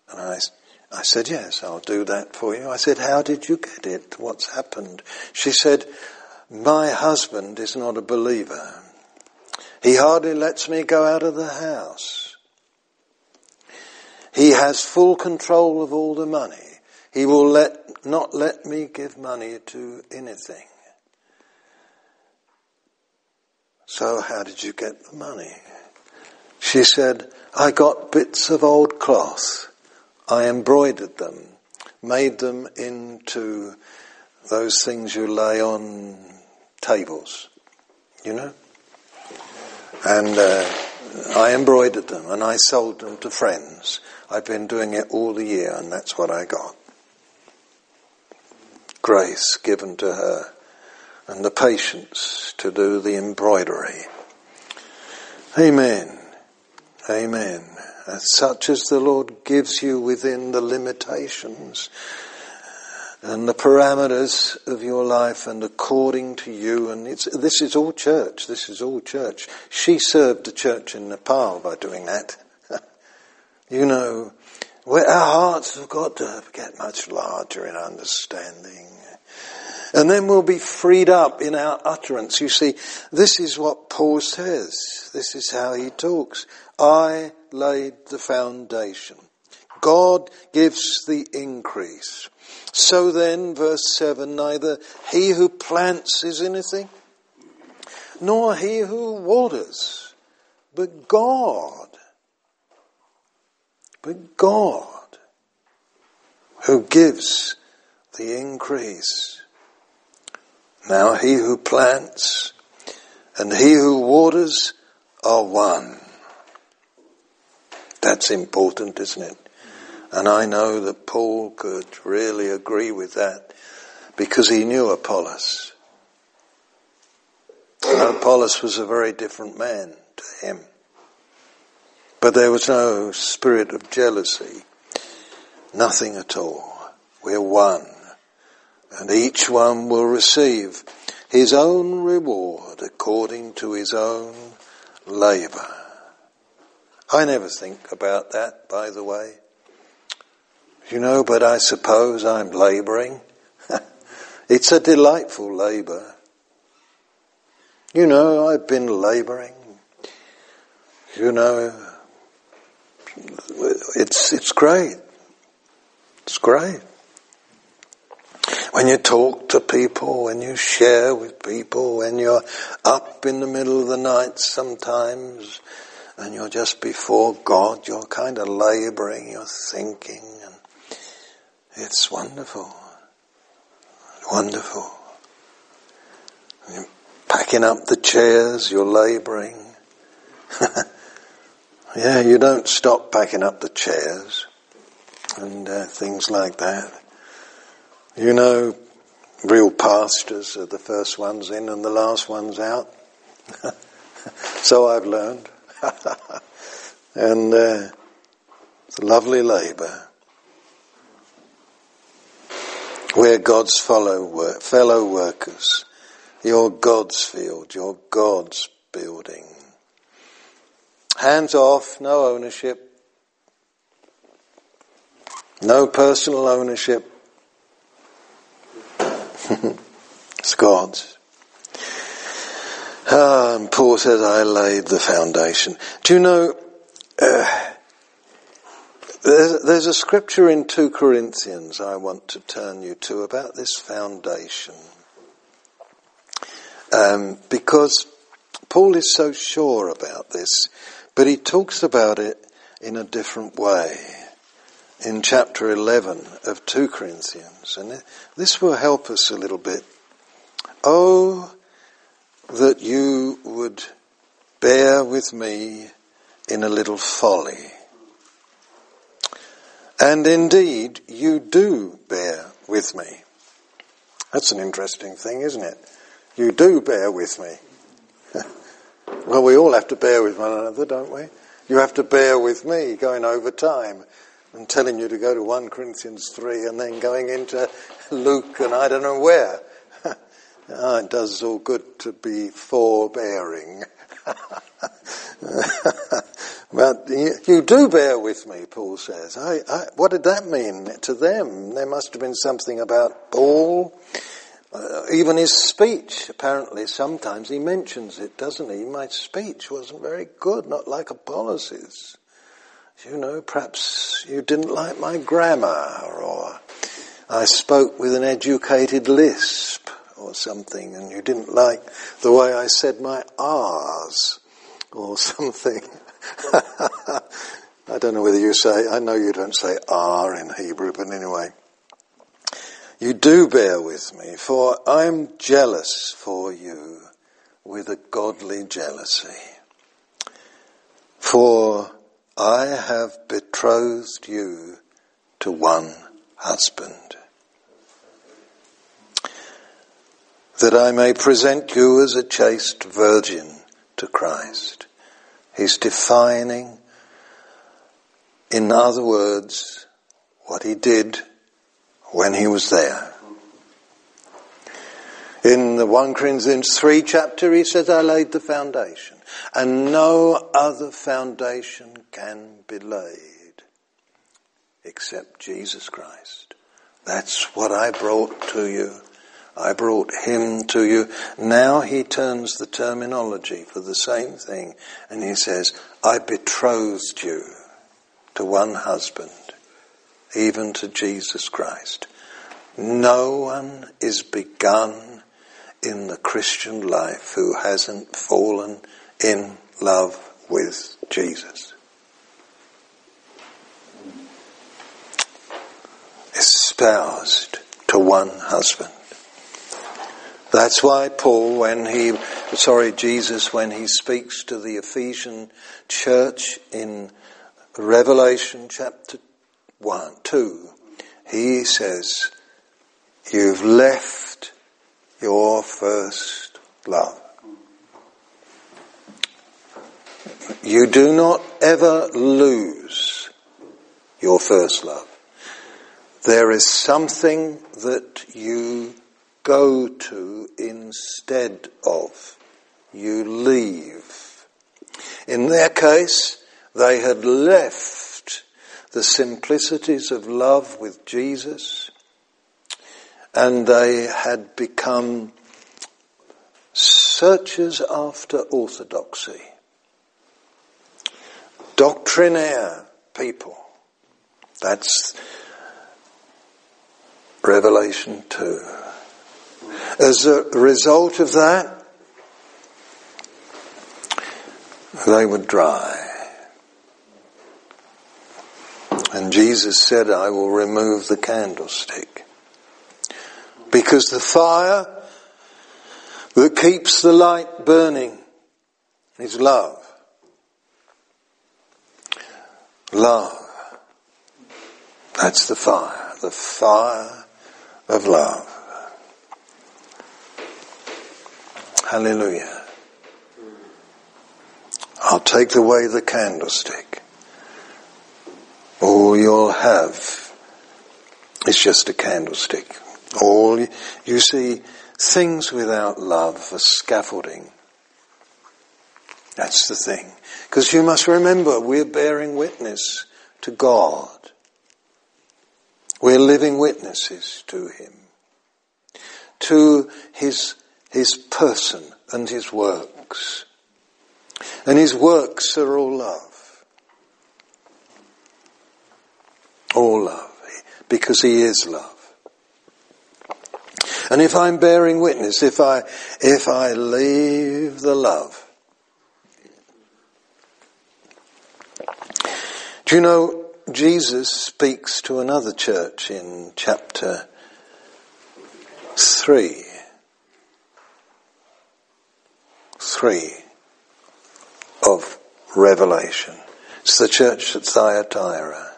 And I, I said, yes, I'll do that for you. I said, how did you get it? What's happened? She said, my husband is not a believer. He hardly lets me go out of the house. He has full control of all the money. He will let, not let me give money to anything. So how did you get the money? She said, I got bits of old cloth. I embroidered them, made them into those things you lay on tables, you know? And uh, I embroidered them and I sold them to friends. I've been doing it all the year and that's what I got grace given to her and the patience to do the embroidery. Amen. Amen. Such as the Lord gives you within the limitations and the parameters of your life and according to you and this is all church. This is all church. She served the church in Nepal by doing that. you know, where our hearts have got to get much larger in understanding. And then we'll be freed up in our utterance. You see, this is what Paul says. This is how he talks. I laid the foundation. God gives the increase. So then, verse 7, neither he who plants is anything, nor he who waters, but God but God who gives the increase. Now he who plants and he who waters are one. That's important, isn't it? And I know that Paul could really agree with that because he knew Apollos. And Apollos was a very different man to him. But there was no spirit of jealousy. Nothing at all. We're one. And each one will receive his own reward according to his own labour. I never think about that, by the way. You know, but I suppose I'm labouring. it's a delightful labour. You know, I've been labouring. You know, it's, it's great. It's great. When you talk to people, when you share with people, when you're up in the middle of the night sometimes, and you're just before God, you're kind of labouring, you're thinking, and it's wonderful. Wonderful. You're packing up the chairs, you're labouring. yeah, you don't stop packing up the chairs and uh, things like that. You know, real pastors are the first ones in and the last ones out. so I've learned. and uh, it's a lovely labour. We're God's fellow, fellow workers. You're God's field. You're God's building. Hands off, no ownership. No personal ownership. it's God's. Um, Paul says, I laid the foundation. Do you know, uh, there's, there's, a scripture in 2 Corinthians I want to turn you to about this foundation. Um, because Paul is so sure about this, but he talks about it in a different way in chapter 11 of 2 Corinthians. And this will help us a little bit. Oh, that you would bear with me in a little folly. And indeed, you do bear with me. That's an interesting thing, isn't it? You do bear with me. well, we all have to bear with one another, don't we? You have to bear with me going over time and telling you to go to 1 Corinthians 3 and then going into Luke and I don't know where. oh, it does all good to be forbearing. but you, you, do bear with me, Paul says. I, I, what did that mean to them? There must have been something about Paul. Uh, even his speech, apparently, sometimes he mentions it, doesn't he? My speech wasn't very good, not like Apollos' you know, perhaps you didn't like my grammar, or I spoke with an educated lisp, or something, and you didn't like the way I said my R's, or something. I don't know whether you say, I know you don't say R in Hebrew, but anyway. You do bear with me, for I'm jealous for you with a godly jealousy. For I have betrothed you to one husband, that I may present you as a chaste virgin to Christ. He's defining, in other words, what he did when he was there. In the 1 Corinthians 3 chapter, he says, I laid the foundation and no other foundation can be laid except Jesus Christ. That's what I brought to you. I brought him to you. Now he turns the terminology for the same thing and he says, I betrothed you to one husband, even to Jesus Christ. No one is begun in the Christian life who hasn't fallen in love with Jesus. Espoused to one husband. That's why Paul, when he, sorry, Jesus, when he speaks to the Ephesian church in Revelation chapter 1, 2, he says, You've left your first love. You do not ever lose your first love. There is something that you go to instead of. You leave. In their case, They had left the simplicities of love with Jesus and they had become searchers after orthodoxy, doctrinaire people. That's Revelation 2. As a result of that, they were dry. And Jesus said, I will remove the candlestick. Because the fire that keeps the light burning is love. Love. That's the fire. The fire of love. Hallelujah. I'll take away the candlestick. All you'll have is just a candlestick. All you, see, things without love are scaffolding. That's the thing. Because you must remember, we're bearing witness to God. We're living witnesses to Him. To His, His person and His works. And His works are all love. All love. Because He is love. And if I'm bearing witness, if I, if I leave the love, do you know Jesus speaks to another church in chapter 3. 3 of Revelation. It's the church at Thyatira.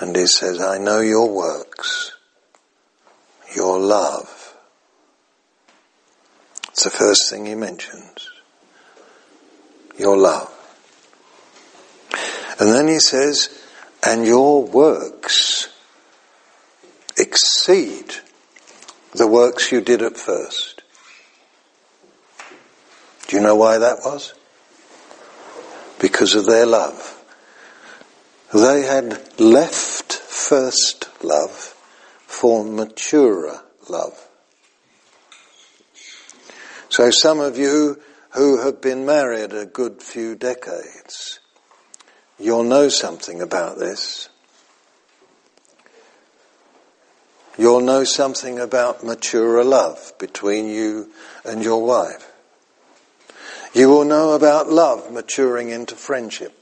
And he says, I know your works your love. It's the first thing he mentions. Your love. And then he says, and your works exceed the works you did at first. Do you know why that was? Because of their love. They had left first love for maturer love. So some of you who have been married a good few decades, you'll know something about this. You'll know something about maturer love between you and your wife. You will know about love maturing into friendship.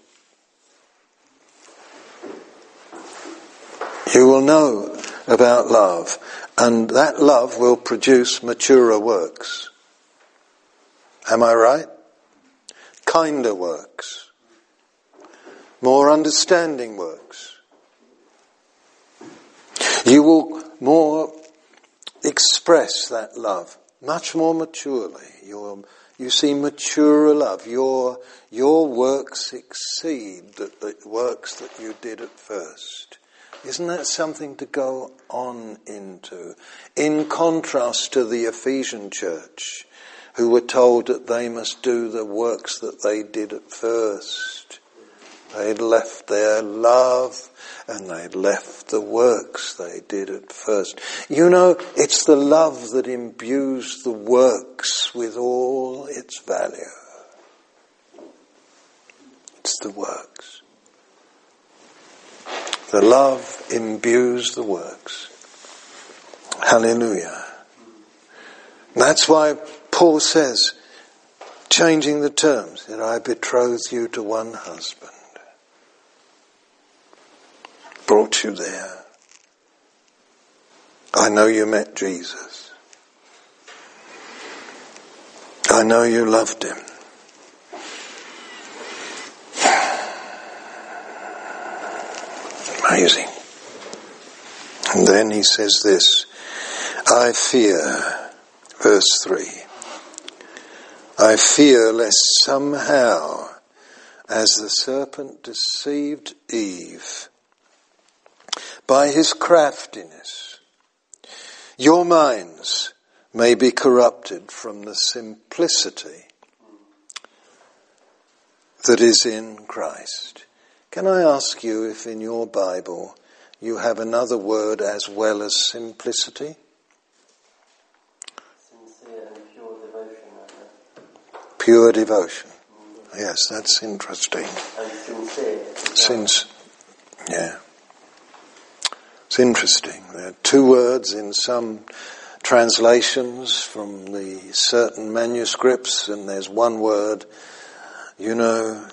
You will know about love. And that love will produce maturer works. Am I right? Kinder works. More understanding works. You will more express that love much more maturely. Your, you see maturer love. Your, your works exceed the, the works that you did at first. Isn't that something to go on into? In contrast to the Ephesian church, who were told that they must do the works that they did at first. They'd left their love and they'd left the works they did at first. You know, it's the love that imbues the works with all its value. It's the works. The love imbues the works. Hallelujah. That's why Paul says, changing the terms, that I betroth you to one husband. Brought you there. I know you met Jesus. I know you loved him. Amazing. And then he says this, I fear, verse 3, I fear lest somehow, as the serpent deceived Eve by his craftiness, your minds may be corrupted from the simplicity that is in Christ. Can I ask you if in your Bible you have another word as well as simplicity? Sincere and pure devotion. Pure devotion. Yes, that's interesting. And sincere. Since, yeah. It's interesting. There are two words in some translations from the certain manuscripts, and there's one word, you know,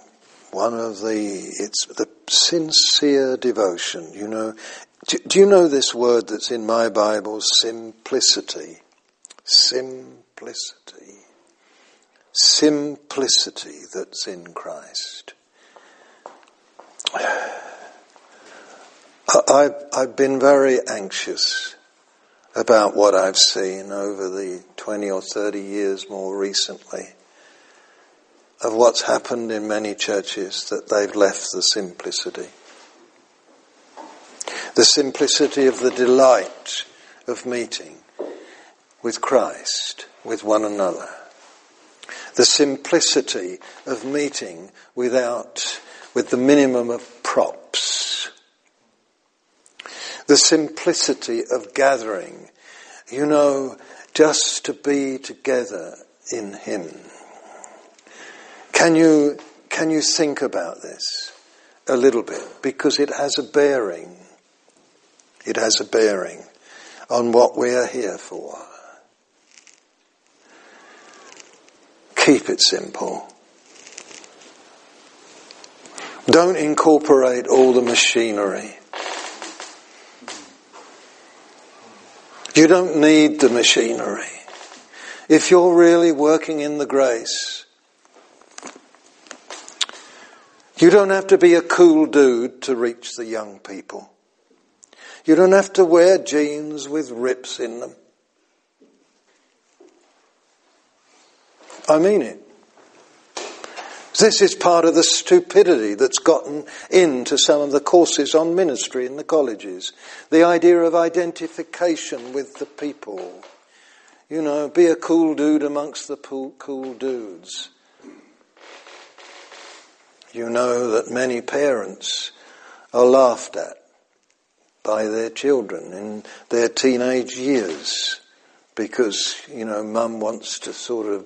one of the, it's the sincere devotion, you know. Do, do you know this word that's in my Bible? Simplicity. Simplicity. Simplicity that's in Christ. I, I've been very anxious about what I've seen over the 20 or 30 years more recently of what's happened in many churches that they've left the simplicity. The simplicity of the delight of meeting with Christ, with one another. The simplicity of meeting without, with the minimum of props. The simplicity of gathering, you know, just to be together in Him. Can you, can you think about this a little bit? Because it has a bearing. It has a bearing on what we are here for. Keep it simple. Don't incorporate all the machinery. You don't need the machinery. If you're really working in the grace, You don't have to be a cool dude to reach the young people. You don't have to wear jeans with rips in them. I mean it. This is part of the stupidity that's gotten into some of the courses on ministry in the colleges. The idea of identification with the people. You know, be a cool dude amongst the cool dudes. You know that many parents are laughed at by their children in their teenage years because, you know, mum wants to sort of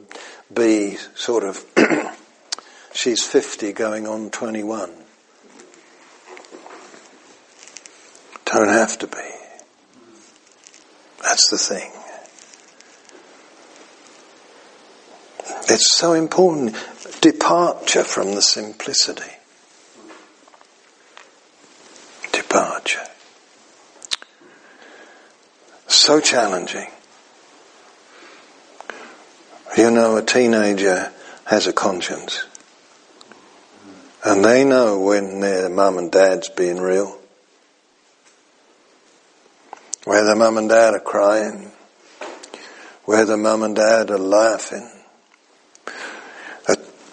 be sort of, she's 50 going on 21. Don't have to be. That's the thing. It's so important. Departure from the simplicity. Departure. So challenging. You know, a teenager has a conscience. And they know when their mum and dad's being real. Whether mum and dad are crying. Whether mum and dad are laughing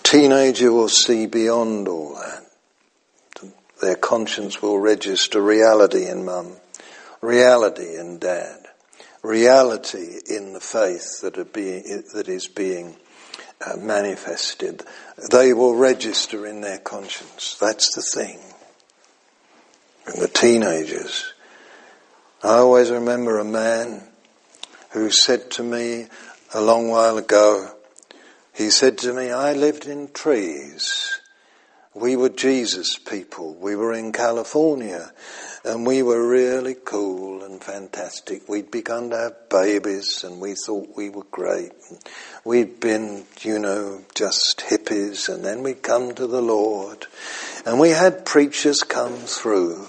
teenager will see beyond all that. Their conscience will register reality in mum, reality in dad, reality in the faith that, being, that is being uh, manifested. They will register in their conscience. That's the thing. And the teenagers. I always remember a man who said to me a long while ago, he said to me, I lived in trees. We were Jesus people. We were in California and we were really cool and fantastic. We'd begun to have babies and we thought we were great. We'd been, you know, just hippies and then we'd come to the Lord and we had preachers come through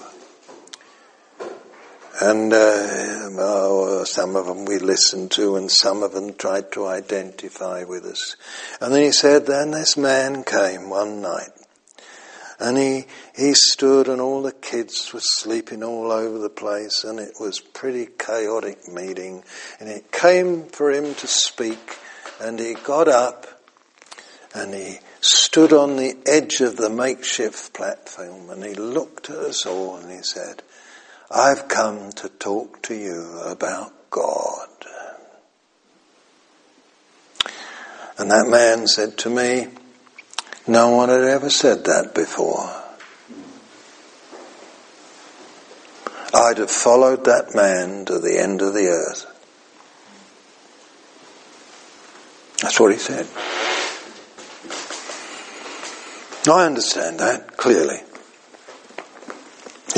and uh, oh, some of them we listened to, and some of them tried to identify with us. And then he said, then this man came one night. And he, he stood and all the kids were sleeping all over the place and it was pretty chaotic meeting. And it came for him to speak and he got up and he stood on the edge of the makeshift platform and he looked at us all and he said, I've come to talk to you about God. And that man said to me, No one had ever said that before. I'd have followed that man to the end of the earth. That's what he said. I understand that clearly.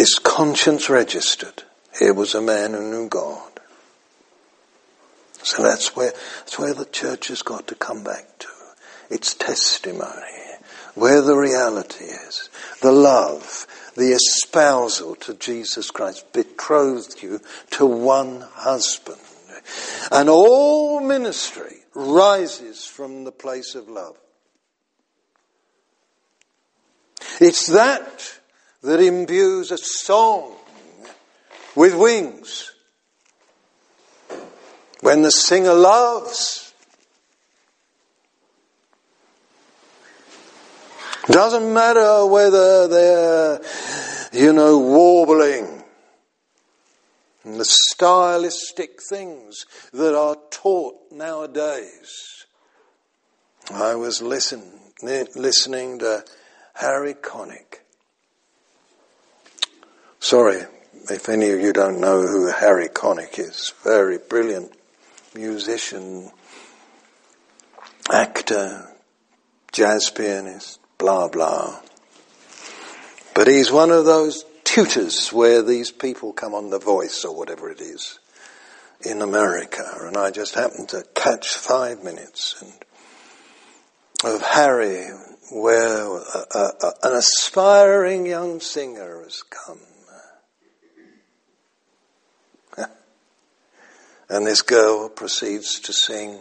His conscience registered. Here was a man who knew God. So that's where, that's where the church has got to come back to. Its testimony. Where the reality is. The love. The espousal to Jesus Christ. Betrothed you to one husband. And all ministry rises from the place of love. It's that that imbues a song with wings. When the singer loves, doesn't matter whether they're, you know, warbling and the stylistic things that are taught nowadays. I was listen, listening to Harry Connick. Sorry if any of you don't know who Harry Connick is. Very brilliant musician, actor, jazz pianist, blah blah. But he's one of those tutors where these people come on The Voice or whatever it is in America, and I just happened to catch five minutes and of Harry, where a, a, an aspiring young singer has come. And this girl proceeds to sing.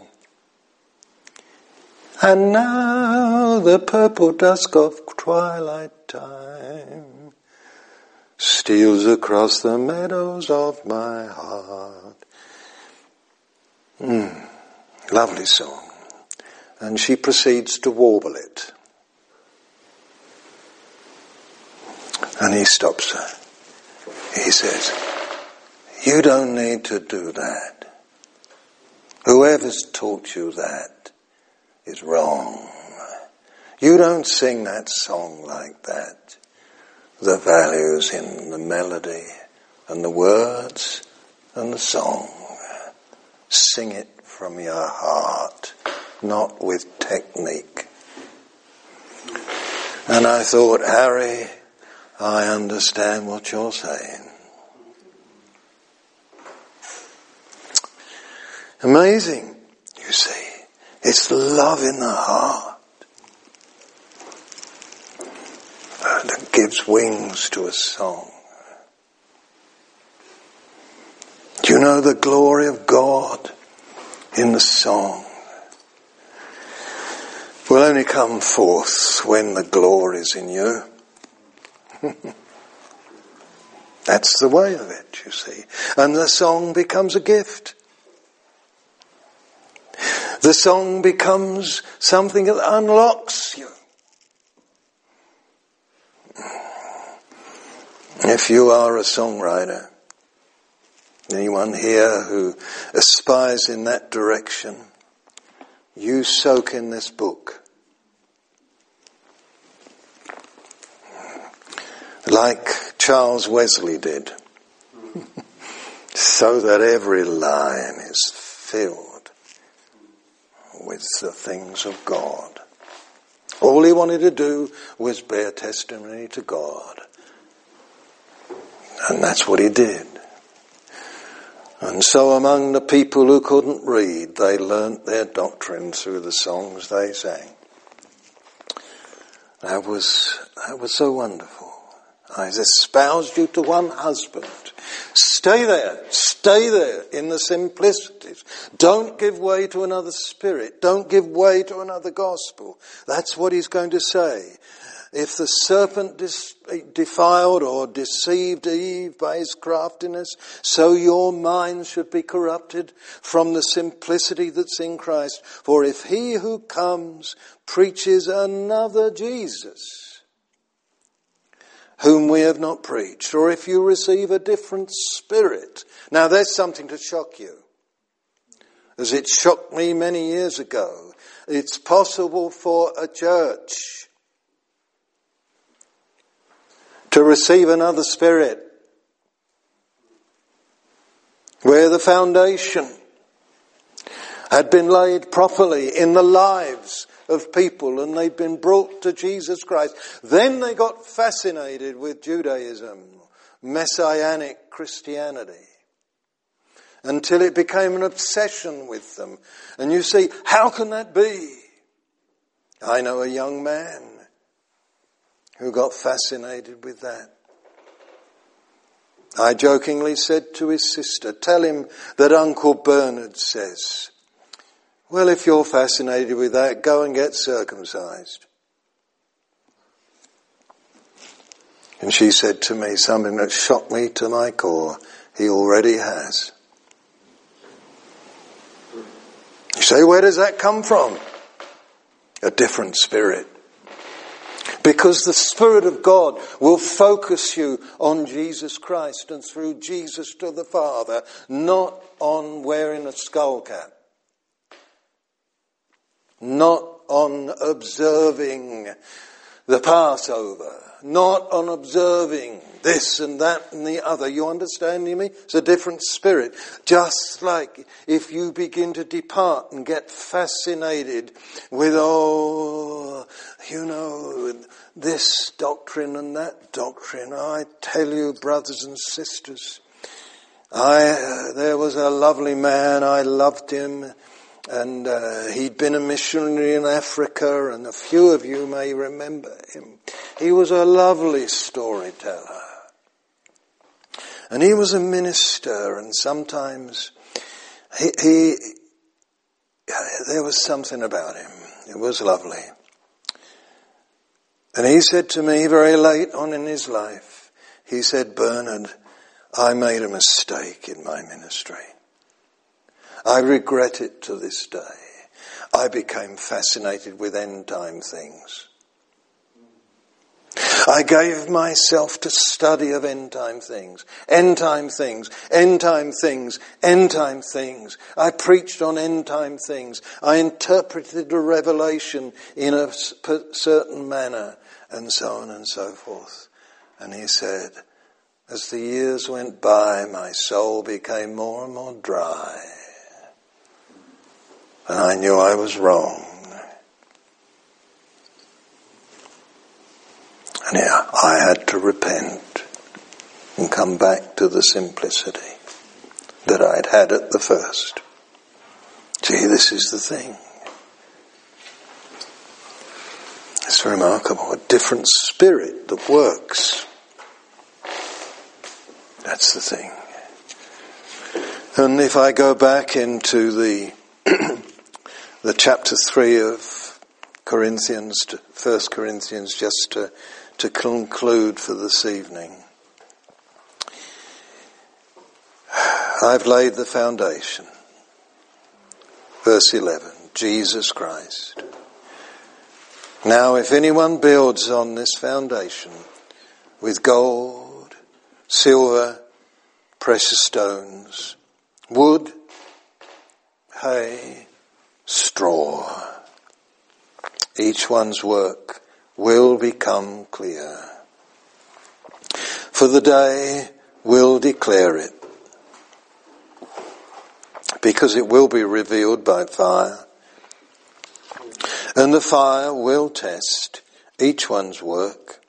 And now the purple dusk of twilight time steals across the meadows of my heart. Mm, lovely song. And she proceeds to warble it. And he stops her. He says, You don't need to do that. Whoever's taught you that is wrong. You don't sing that song like that the values in the melody and the words and the song. Sing it from your heart, not with technique. And I thought, Harry, I understand what you're saying. Amazing, you see. It's love in the heart. that gives wings to a song. Do you know the glory of God in the song? Will only come forth when the glory is in you. That's the way of it, you see. And the song becomes a gift. The song becomes something that unlocks you. If you are a songwriter, anyone here who aspires in that direction, you soak in this book. Like Charles Wesley did, so that every line is filled with the things of God. All he wanted to do was bear testimony to God and that's what he did. And so among the people who couldn't read, they learnt their doctrine through the songs they sang. That was, that was so wonderful. I espoused you to one husband. Stay there. Stay there in the simplicities. Don't give way to another spirit. Don't give way to another gospel. That's what he's going to say. If the serpent defiled or deceived Eve by his craftiness, so your mind should be corrupted from the simplicity that's in Christ. For if he who comes preaches another Jesus, whom we have not preached, or if you receive a different spirit. Now there's something to shock you. As it shocked me many years ago, it's possible for a church to receive another spirit. Where the foundation had been laid properly in the lives of people and they'd been brought to Jesus Christ. Then they got fascinated with Judaism, Messianic Christianity, until it became an obsession with them. And you see, how can that be? I know a young man who got fascinated with that. I jokingly said to his sister, tell him that Uncle Bernard says, well, if you're fascinated with that, go and get circumcised. And she said to me something that shocked me to my core. He already has. You say, where does that come from? A different spirit. Because the Spirit of God will focus you on Jesus Christ and through Jesus to the Father, not on wearing a skull cap not on observing the Passover, not on observing this and that and the other. You understanding me? It's a different spirit. Just like if you begin to depart and get fascinated with, oh, you know, this doctrine and that doctrine. I tell you, brothers and sisters, I, uh, there was a lovely man, I loved him and uh, he'd been a missionary in Africa, and a few of you may remember him. He was a lovely storyteller. And he was a minister, and sometimes he, he there was something about him. It was lovely. And he said to me very late on in his life, he said, Bernard, I made a mistake in my ministry. I regret it to this day. I became fascinated with end time things. I gave myself to study of end time things, end time things, end time things, end time things. I preached on end time things. I interpreted a revelation in a certain manner and so on and so forth. And he said, as the years went by, my soul became more and more dry. And I knew I was wrong. And I had to repent and come back to the simplicity that I'd had at the first. See, this is the thing. It's remarkable. A different spirit that works. That's the thing. And if I go back into the the chapter 3 of Corinthians, First Corinthians, just to, to conclude for this evening. I've laid the foundation. Verse 11, Jesus Christ. Now if anyone builds on this foundation with gold, silver, precious stones, wood, hay, straw. Each one's work will become clear. For the day will declare it, because it will be revealed by fire, and the fire will test each one's work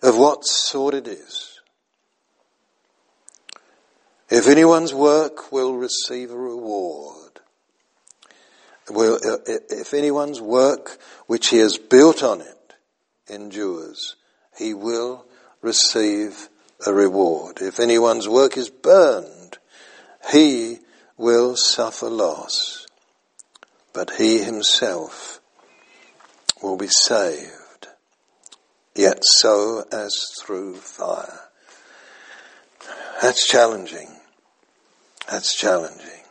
of what sort it is. If anyone's work will receive a reward, will, uh, if anyone's work which he has built on it endures, he will receive a reward. If anyone's work is burned, he will suffer loss, but he himself will be saved, yet so as through fire. That's challenging. That's challenging.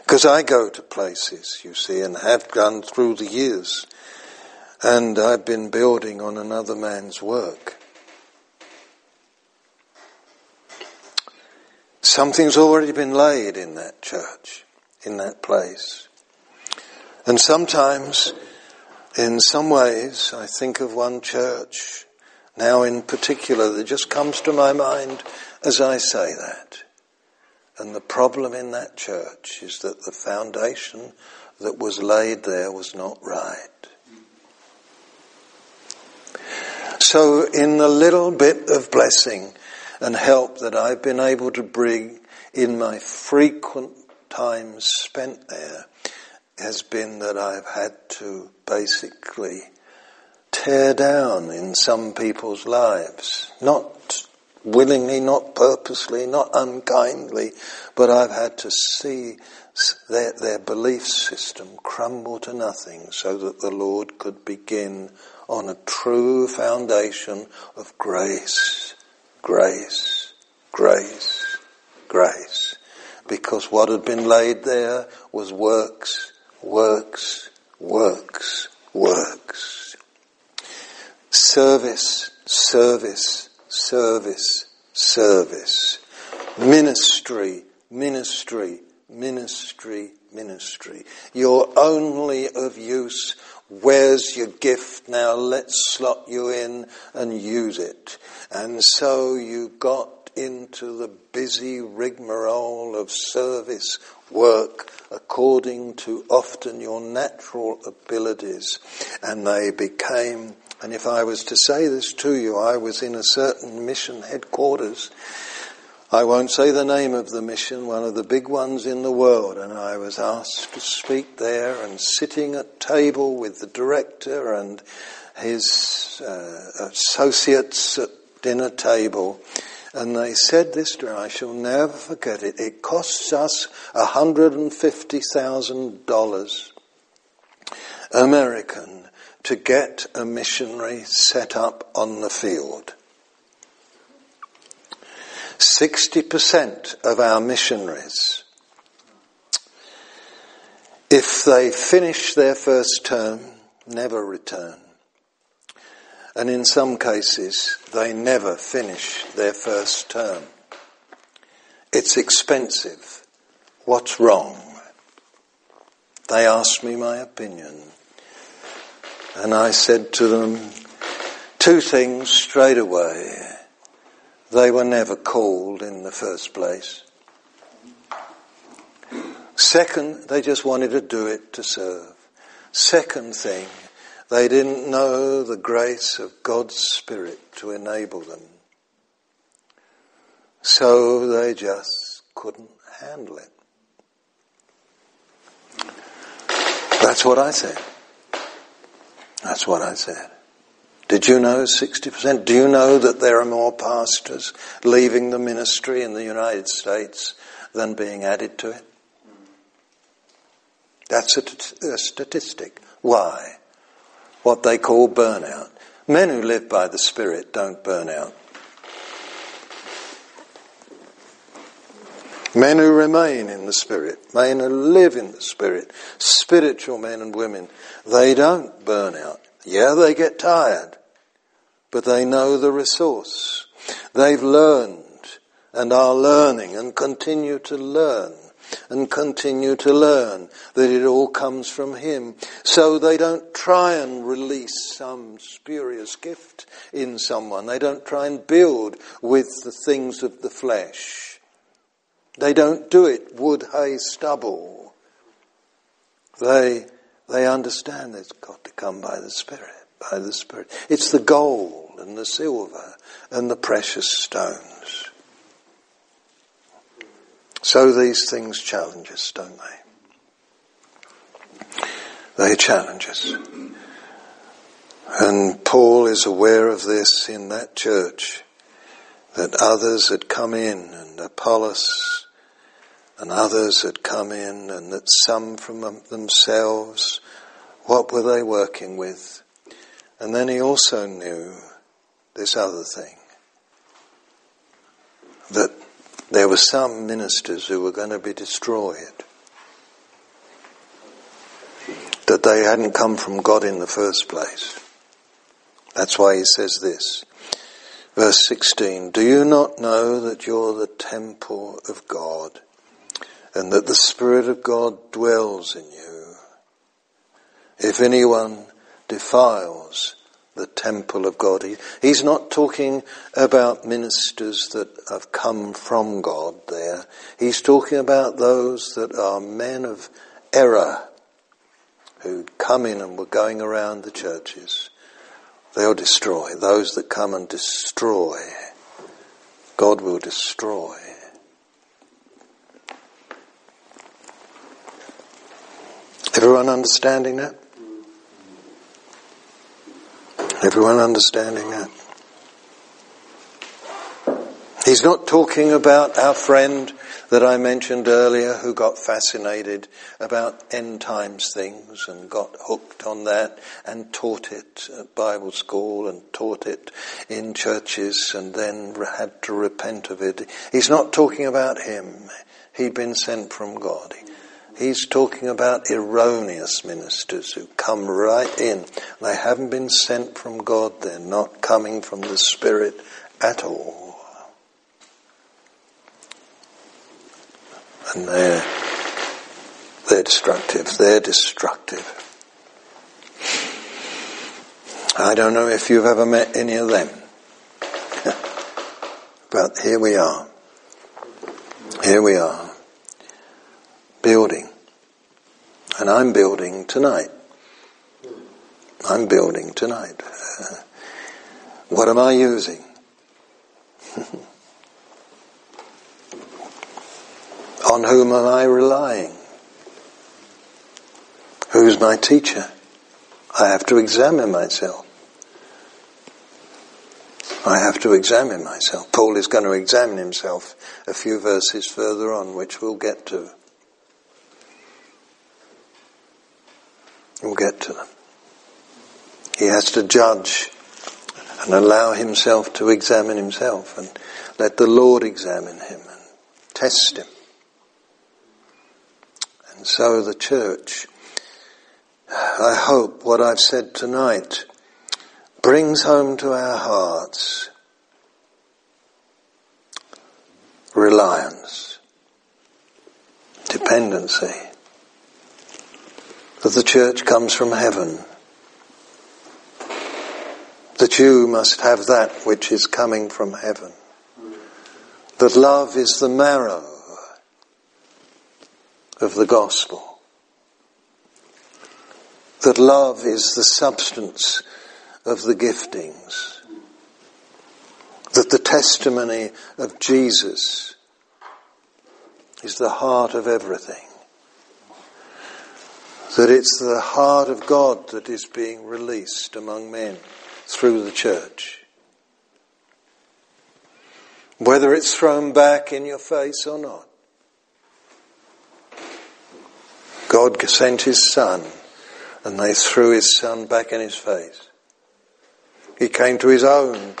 Because I go to places, you see, and have gone through the years, and I've been building on another man's work. Something's already been laid in that church, in that place. And sometimes, in some ways, I think of one church now in particular that just comes to my mind as I say that. And the problem in that church is that the foundation that was laid there was not right. So in the little bit of blessing and help that I've been able to bring in my frequent times spent there has been that I've had to basically tear down in some people's lives. Not willingly, not purposely, not unkindly, but I've had to see their, their belief system crumble to nothing so that the Lord could begin on a true foundation of grace, grace, grace, grace. Because what had been laid there was works, works, works, works. Service, service, service, service. Ministry, ministry, ministry, ministry. You're only of use Where's your gift now? Let's slot you in and use it. And so you got into the busy rigmarole of service work according to often your natural abilities. And they became, and if I was to say this to you, I was in a certain mission headquarters I won't say the name of the mission, one of the big ones in the world, and I was asked to speak there and sitting at table with the director and his uh, associates at dinner table. And they said this to me, I shall never forget it. It costs us $150,000 American to get a missionary set up on the field. 60% of our missionaries, if they finish their first term, never return. And in some cases, they never finish their first term. It's expensive. What's wrong? They asked me my opinion. And I said to them two things straight away. They were never called in the first place. Second, they just wanted to do it to serve. Second thing, they didn't know the grace of God's Spirit to enable them. So they just couldn't handle it. That's what I said. That's what I said. Did you know 60%? Do you know that there are more pastors leaving the ministry in the United States than being added to it? That's a, t- a statistic. Why? What they call burnout. Men who live by the Spirit don't burn out. Men who remain in the Spirit, men who live in the Spirit, spiritual men and women, they don't burn out. Yeah, they get tired but they know the resource. They've learned and are learning and continue to learn and continue to learn that it all comes from Him. So they don't try and release some spurious gift in someone. They don't try and build with the things of the flesh. They don't do it wood, hay, stubble. They, they understand it's got to come by the Spirit by the Spirit. It's the gold and the silver and the precious stones. So these things challenge us, don't they? They challenge us. And Paul is aware of this in that church, that others had come in and Apollos and others had come in and that some from themselves, what were they working with? And then he also knew this other thing that there were some ministers who were going to be destroyed. That they hadn't come from God in the first place. That's why he says this. Verse 16, Do you not know that you're the temple of God and that the Spirit of God dwells in you? If anyone defiles the temple of God. He, he's not talking about ministers that have come from God there. He's talking about those that are men of error who come in and were going around the churches. They'll destroy. Those that come and destroy, God will destroy. Everyone understanding that? Everyone understanding that? He's not talking about our friend that I mentioned earlier who got fascinated about end times things and got hooked on that and taught it at Bible school and taught it in churches and then had to repent of it. He's not talking about him. He'd been sent from God. He's talking about erroneous ministers who come right in. They haven't been sent from God. They're not coming from the Spirit at all. And they're, they're destructive. They're destructive. I don't know if you've ever met any of them. but here we are. Here we are building. And I'm building tonight. I'm building tonight. What am I using? On whom am I relying? Who's my teacher? I have to examine myself. I have to examine myself. Paul is going to examine himself a few verses further on, which we'll get to. We'll get to them. He has to judge and allow himself to examine himself and let the Lord examine him and test him. And so the church, I hope what I've said tonight brings home to our hearts reliance, dependency, that the church comes from heaven, that you must have that which is coming from heaven, that love is the marrow of the gospel, that love is the substance of the giftings, that the testimony of Jesus is the heart of everything that it's the heart of God that is being released among men through the church. Whether it's thrown back in your face or not. God sent his son and they threw his son back in his face. He came to his own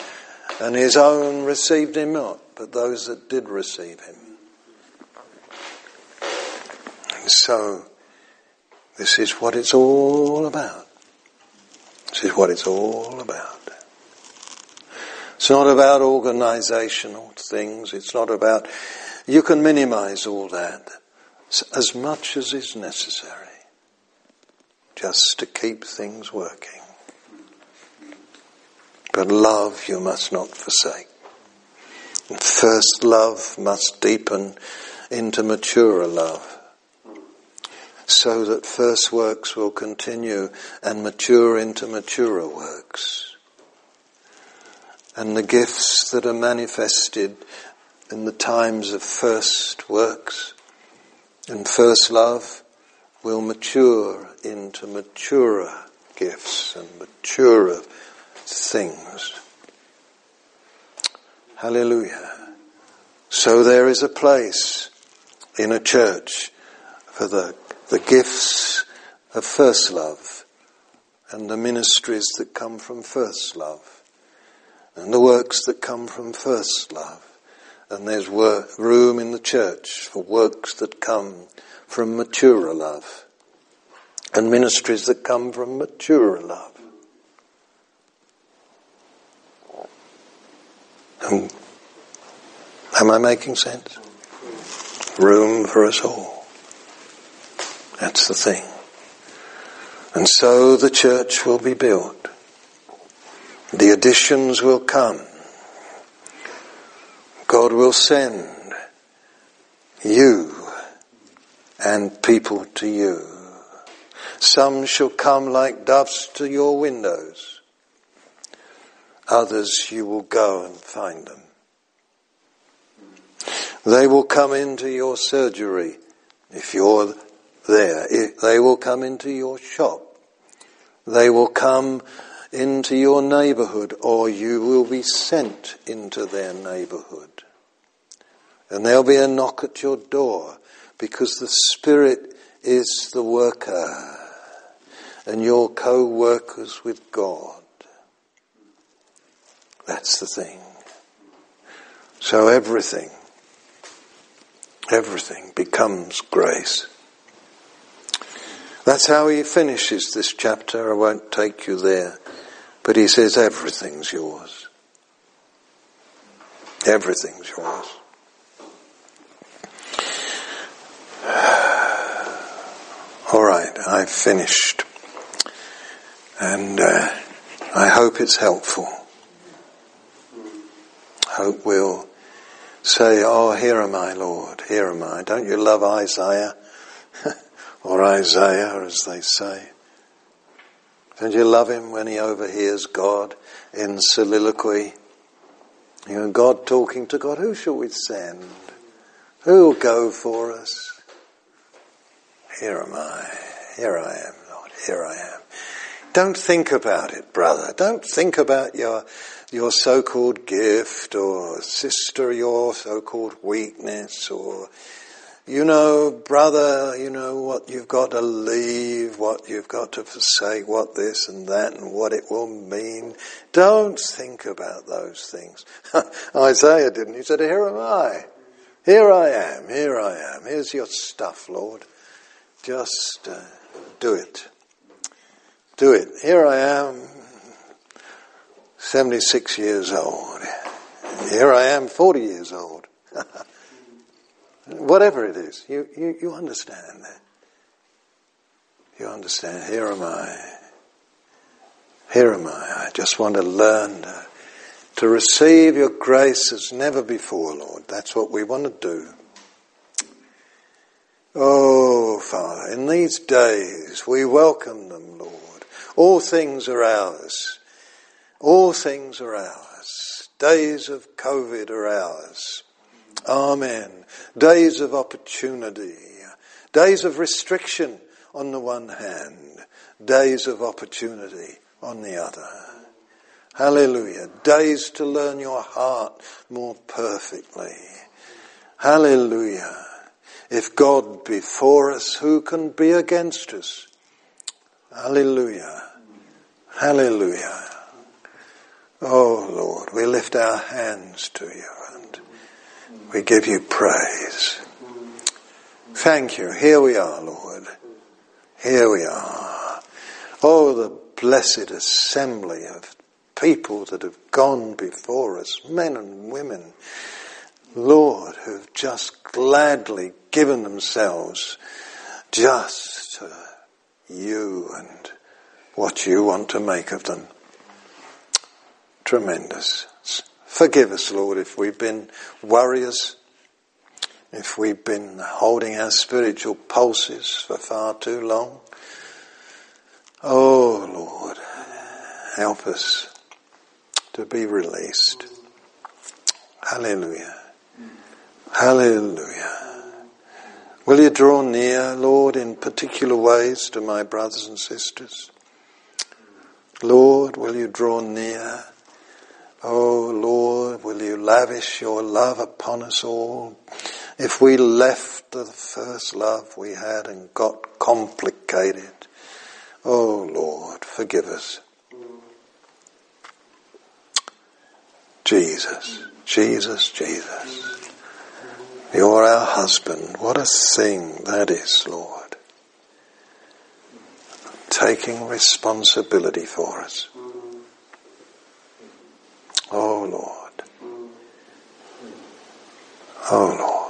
and his own received him not, but those that did receive him. And so, this is what it's all about. This is what it's all about. It's not about organizational things. It's not about, you can minimize all that as much as is necessary just to keep things working. But love you must not forsake. And first love must deepen into maturer love so that first works will continue and mature into maturer works. And the gifts that are manifested in the times of first works and first love will mature into maturer gifts and maturer things. Hallelujah. So there is a place in a church for the the gifts of first love and the ministries that come from first love and the works that come from first love. And there's work, room in the church for works that come from maturer love and ministries that come from maturer love. Um, am I making sense? Room for us all. That's the thing. And so the church will be built. The additions will come. God will send you and people to you. Some shall come like doves to your windows. Others you will go and find them. They will come into your surgery if you're there. They will come into your shop. They will come into your neighborhood or you will be sent into their neighborhood. And there'll be a knock at your door because the Spirit is the worker and you're co-workers with God. That's the thing. So everything, everything becomes grace. That's how he finishes this chapter. I won't take you there. But he says everything's yours. Everything's yours. All right, I've finished. And uh, I hope it's helpful. Hope we'll say, Oh, here am I, Lord, here am I. Don't you love Isaiah? or Isaiah, as they say. Don't you love him when he overhears God in soliloquy? You know, God talking to God, who shall we send? Who will go for us? Here am I. Here I am, Lord. Here I am. Don't think about it, brother. Don't think about your, your so-called gift or sister, your so-called weakness or you know, brother, you know what you've got to leave, what you've got to forsake, what this and that and what it will mean. Don't think about those things. Isaiah didn't. He said, here am I. Here I am. Here I am. Here's your stuff, Lord. Just uh, do it. Do it. Here I am, 76 years old. Here I am, 40 years old. Whatever it is, you, you, you understand that. You understand, here am I. Here am I. I just want to learn to, to receive your grace as never before, Lord. That's what we want to do. Oh, Father, in these days we welcome them, Lord. All things are ours. All things are ours. Days of COVID are ours. Amen. Days of opportunity. Days of restriction on the one hand. Days of opportunity on the other. Hallelujah. Days to learn your heart more perfectly. Hallelujah. If God be for us, who can be against us? Hallelujah. Hallelujah. Oh Lord, we lift our hands to you. We give you praise. Thank you. Here we are, Lord. Here we are. Oh, the blessed assembly of people that have gone before us, men and women, Lord, who've just gladly given themselves just to you and what you want to make of them. Tremendous. Forgive us, Lord, if we've been worriers, if we've been holding our spiritual pulses for far too long. Oh, Lord, help us to be released. Hallelujah. Hallelujah. Will you draw near, Lord, in particular ways to my brothers and sisters? Lord, will you draw near? Oh Lord, will you lavish your love upon us all? If we left the first love we had and got complicated, oh Lord, forgive us. Jesus, Jesus, Jesus. You're our husband. What a thing that is, Lord. Taking responsibility for us. Oh Lord. Oh Lord.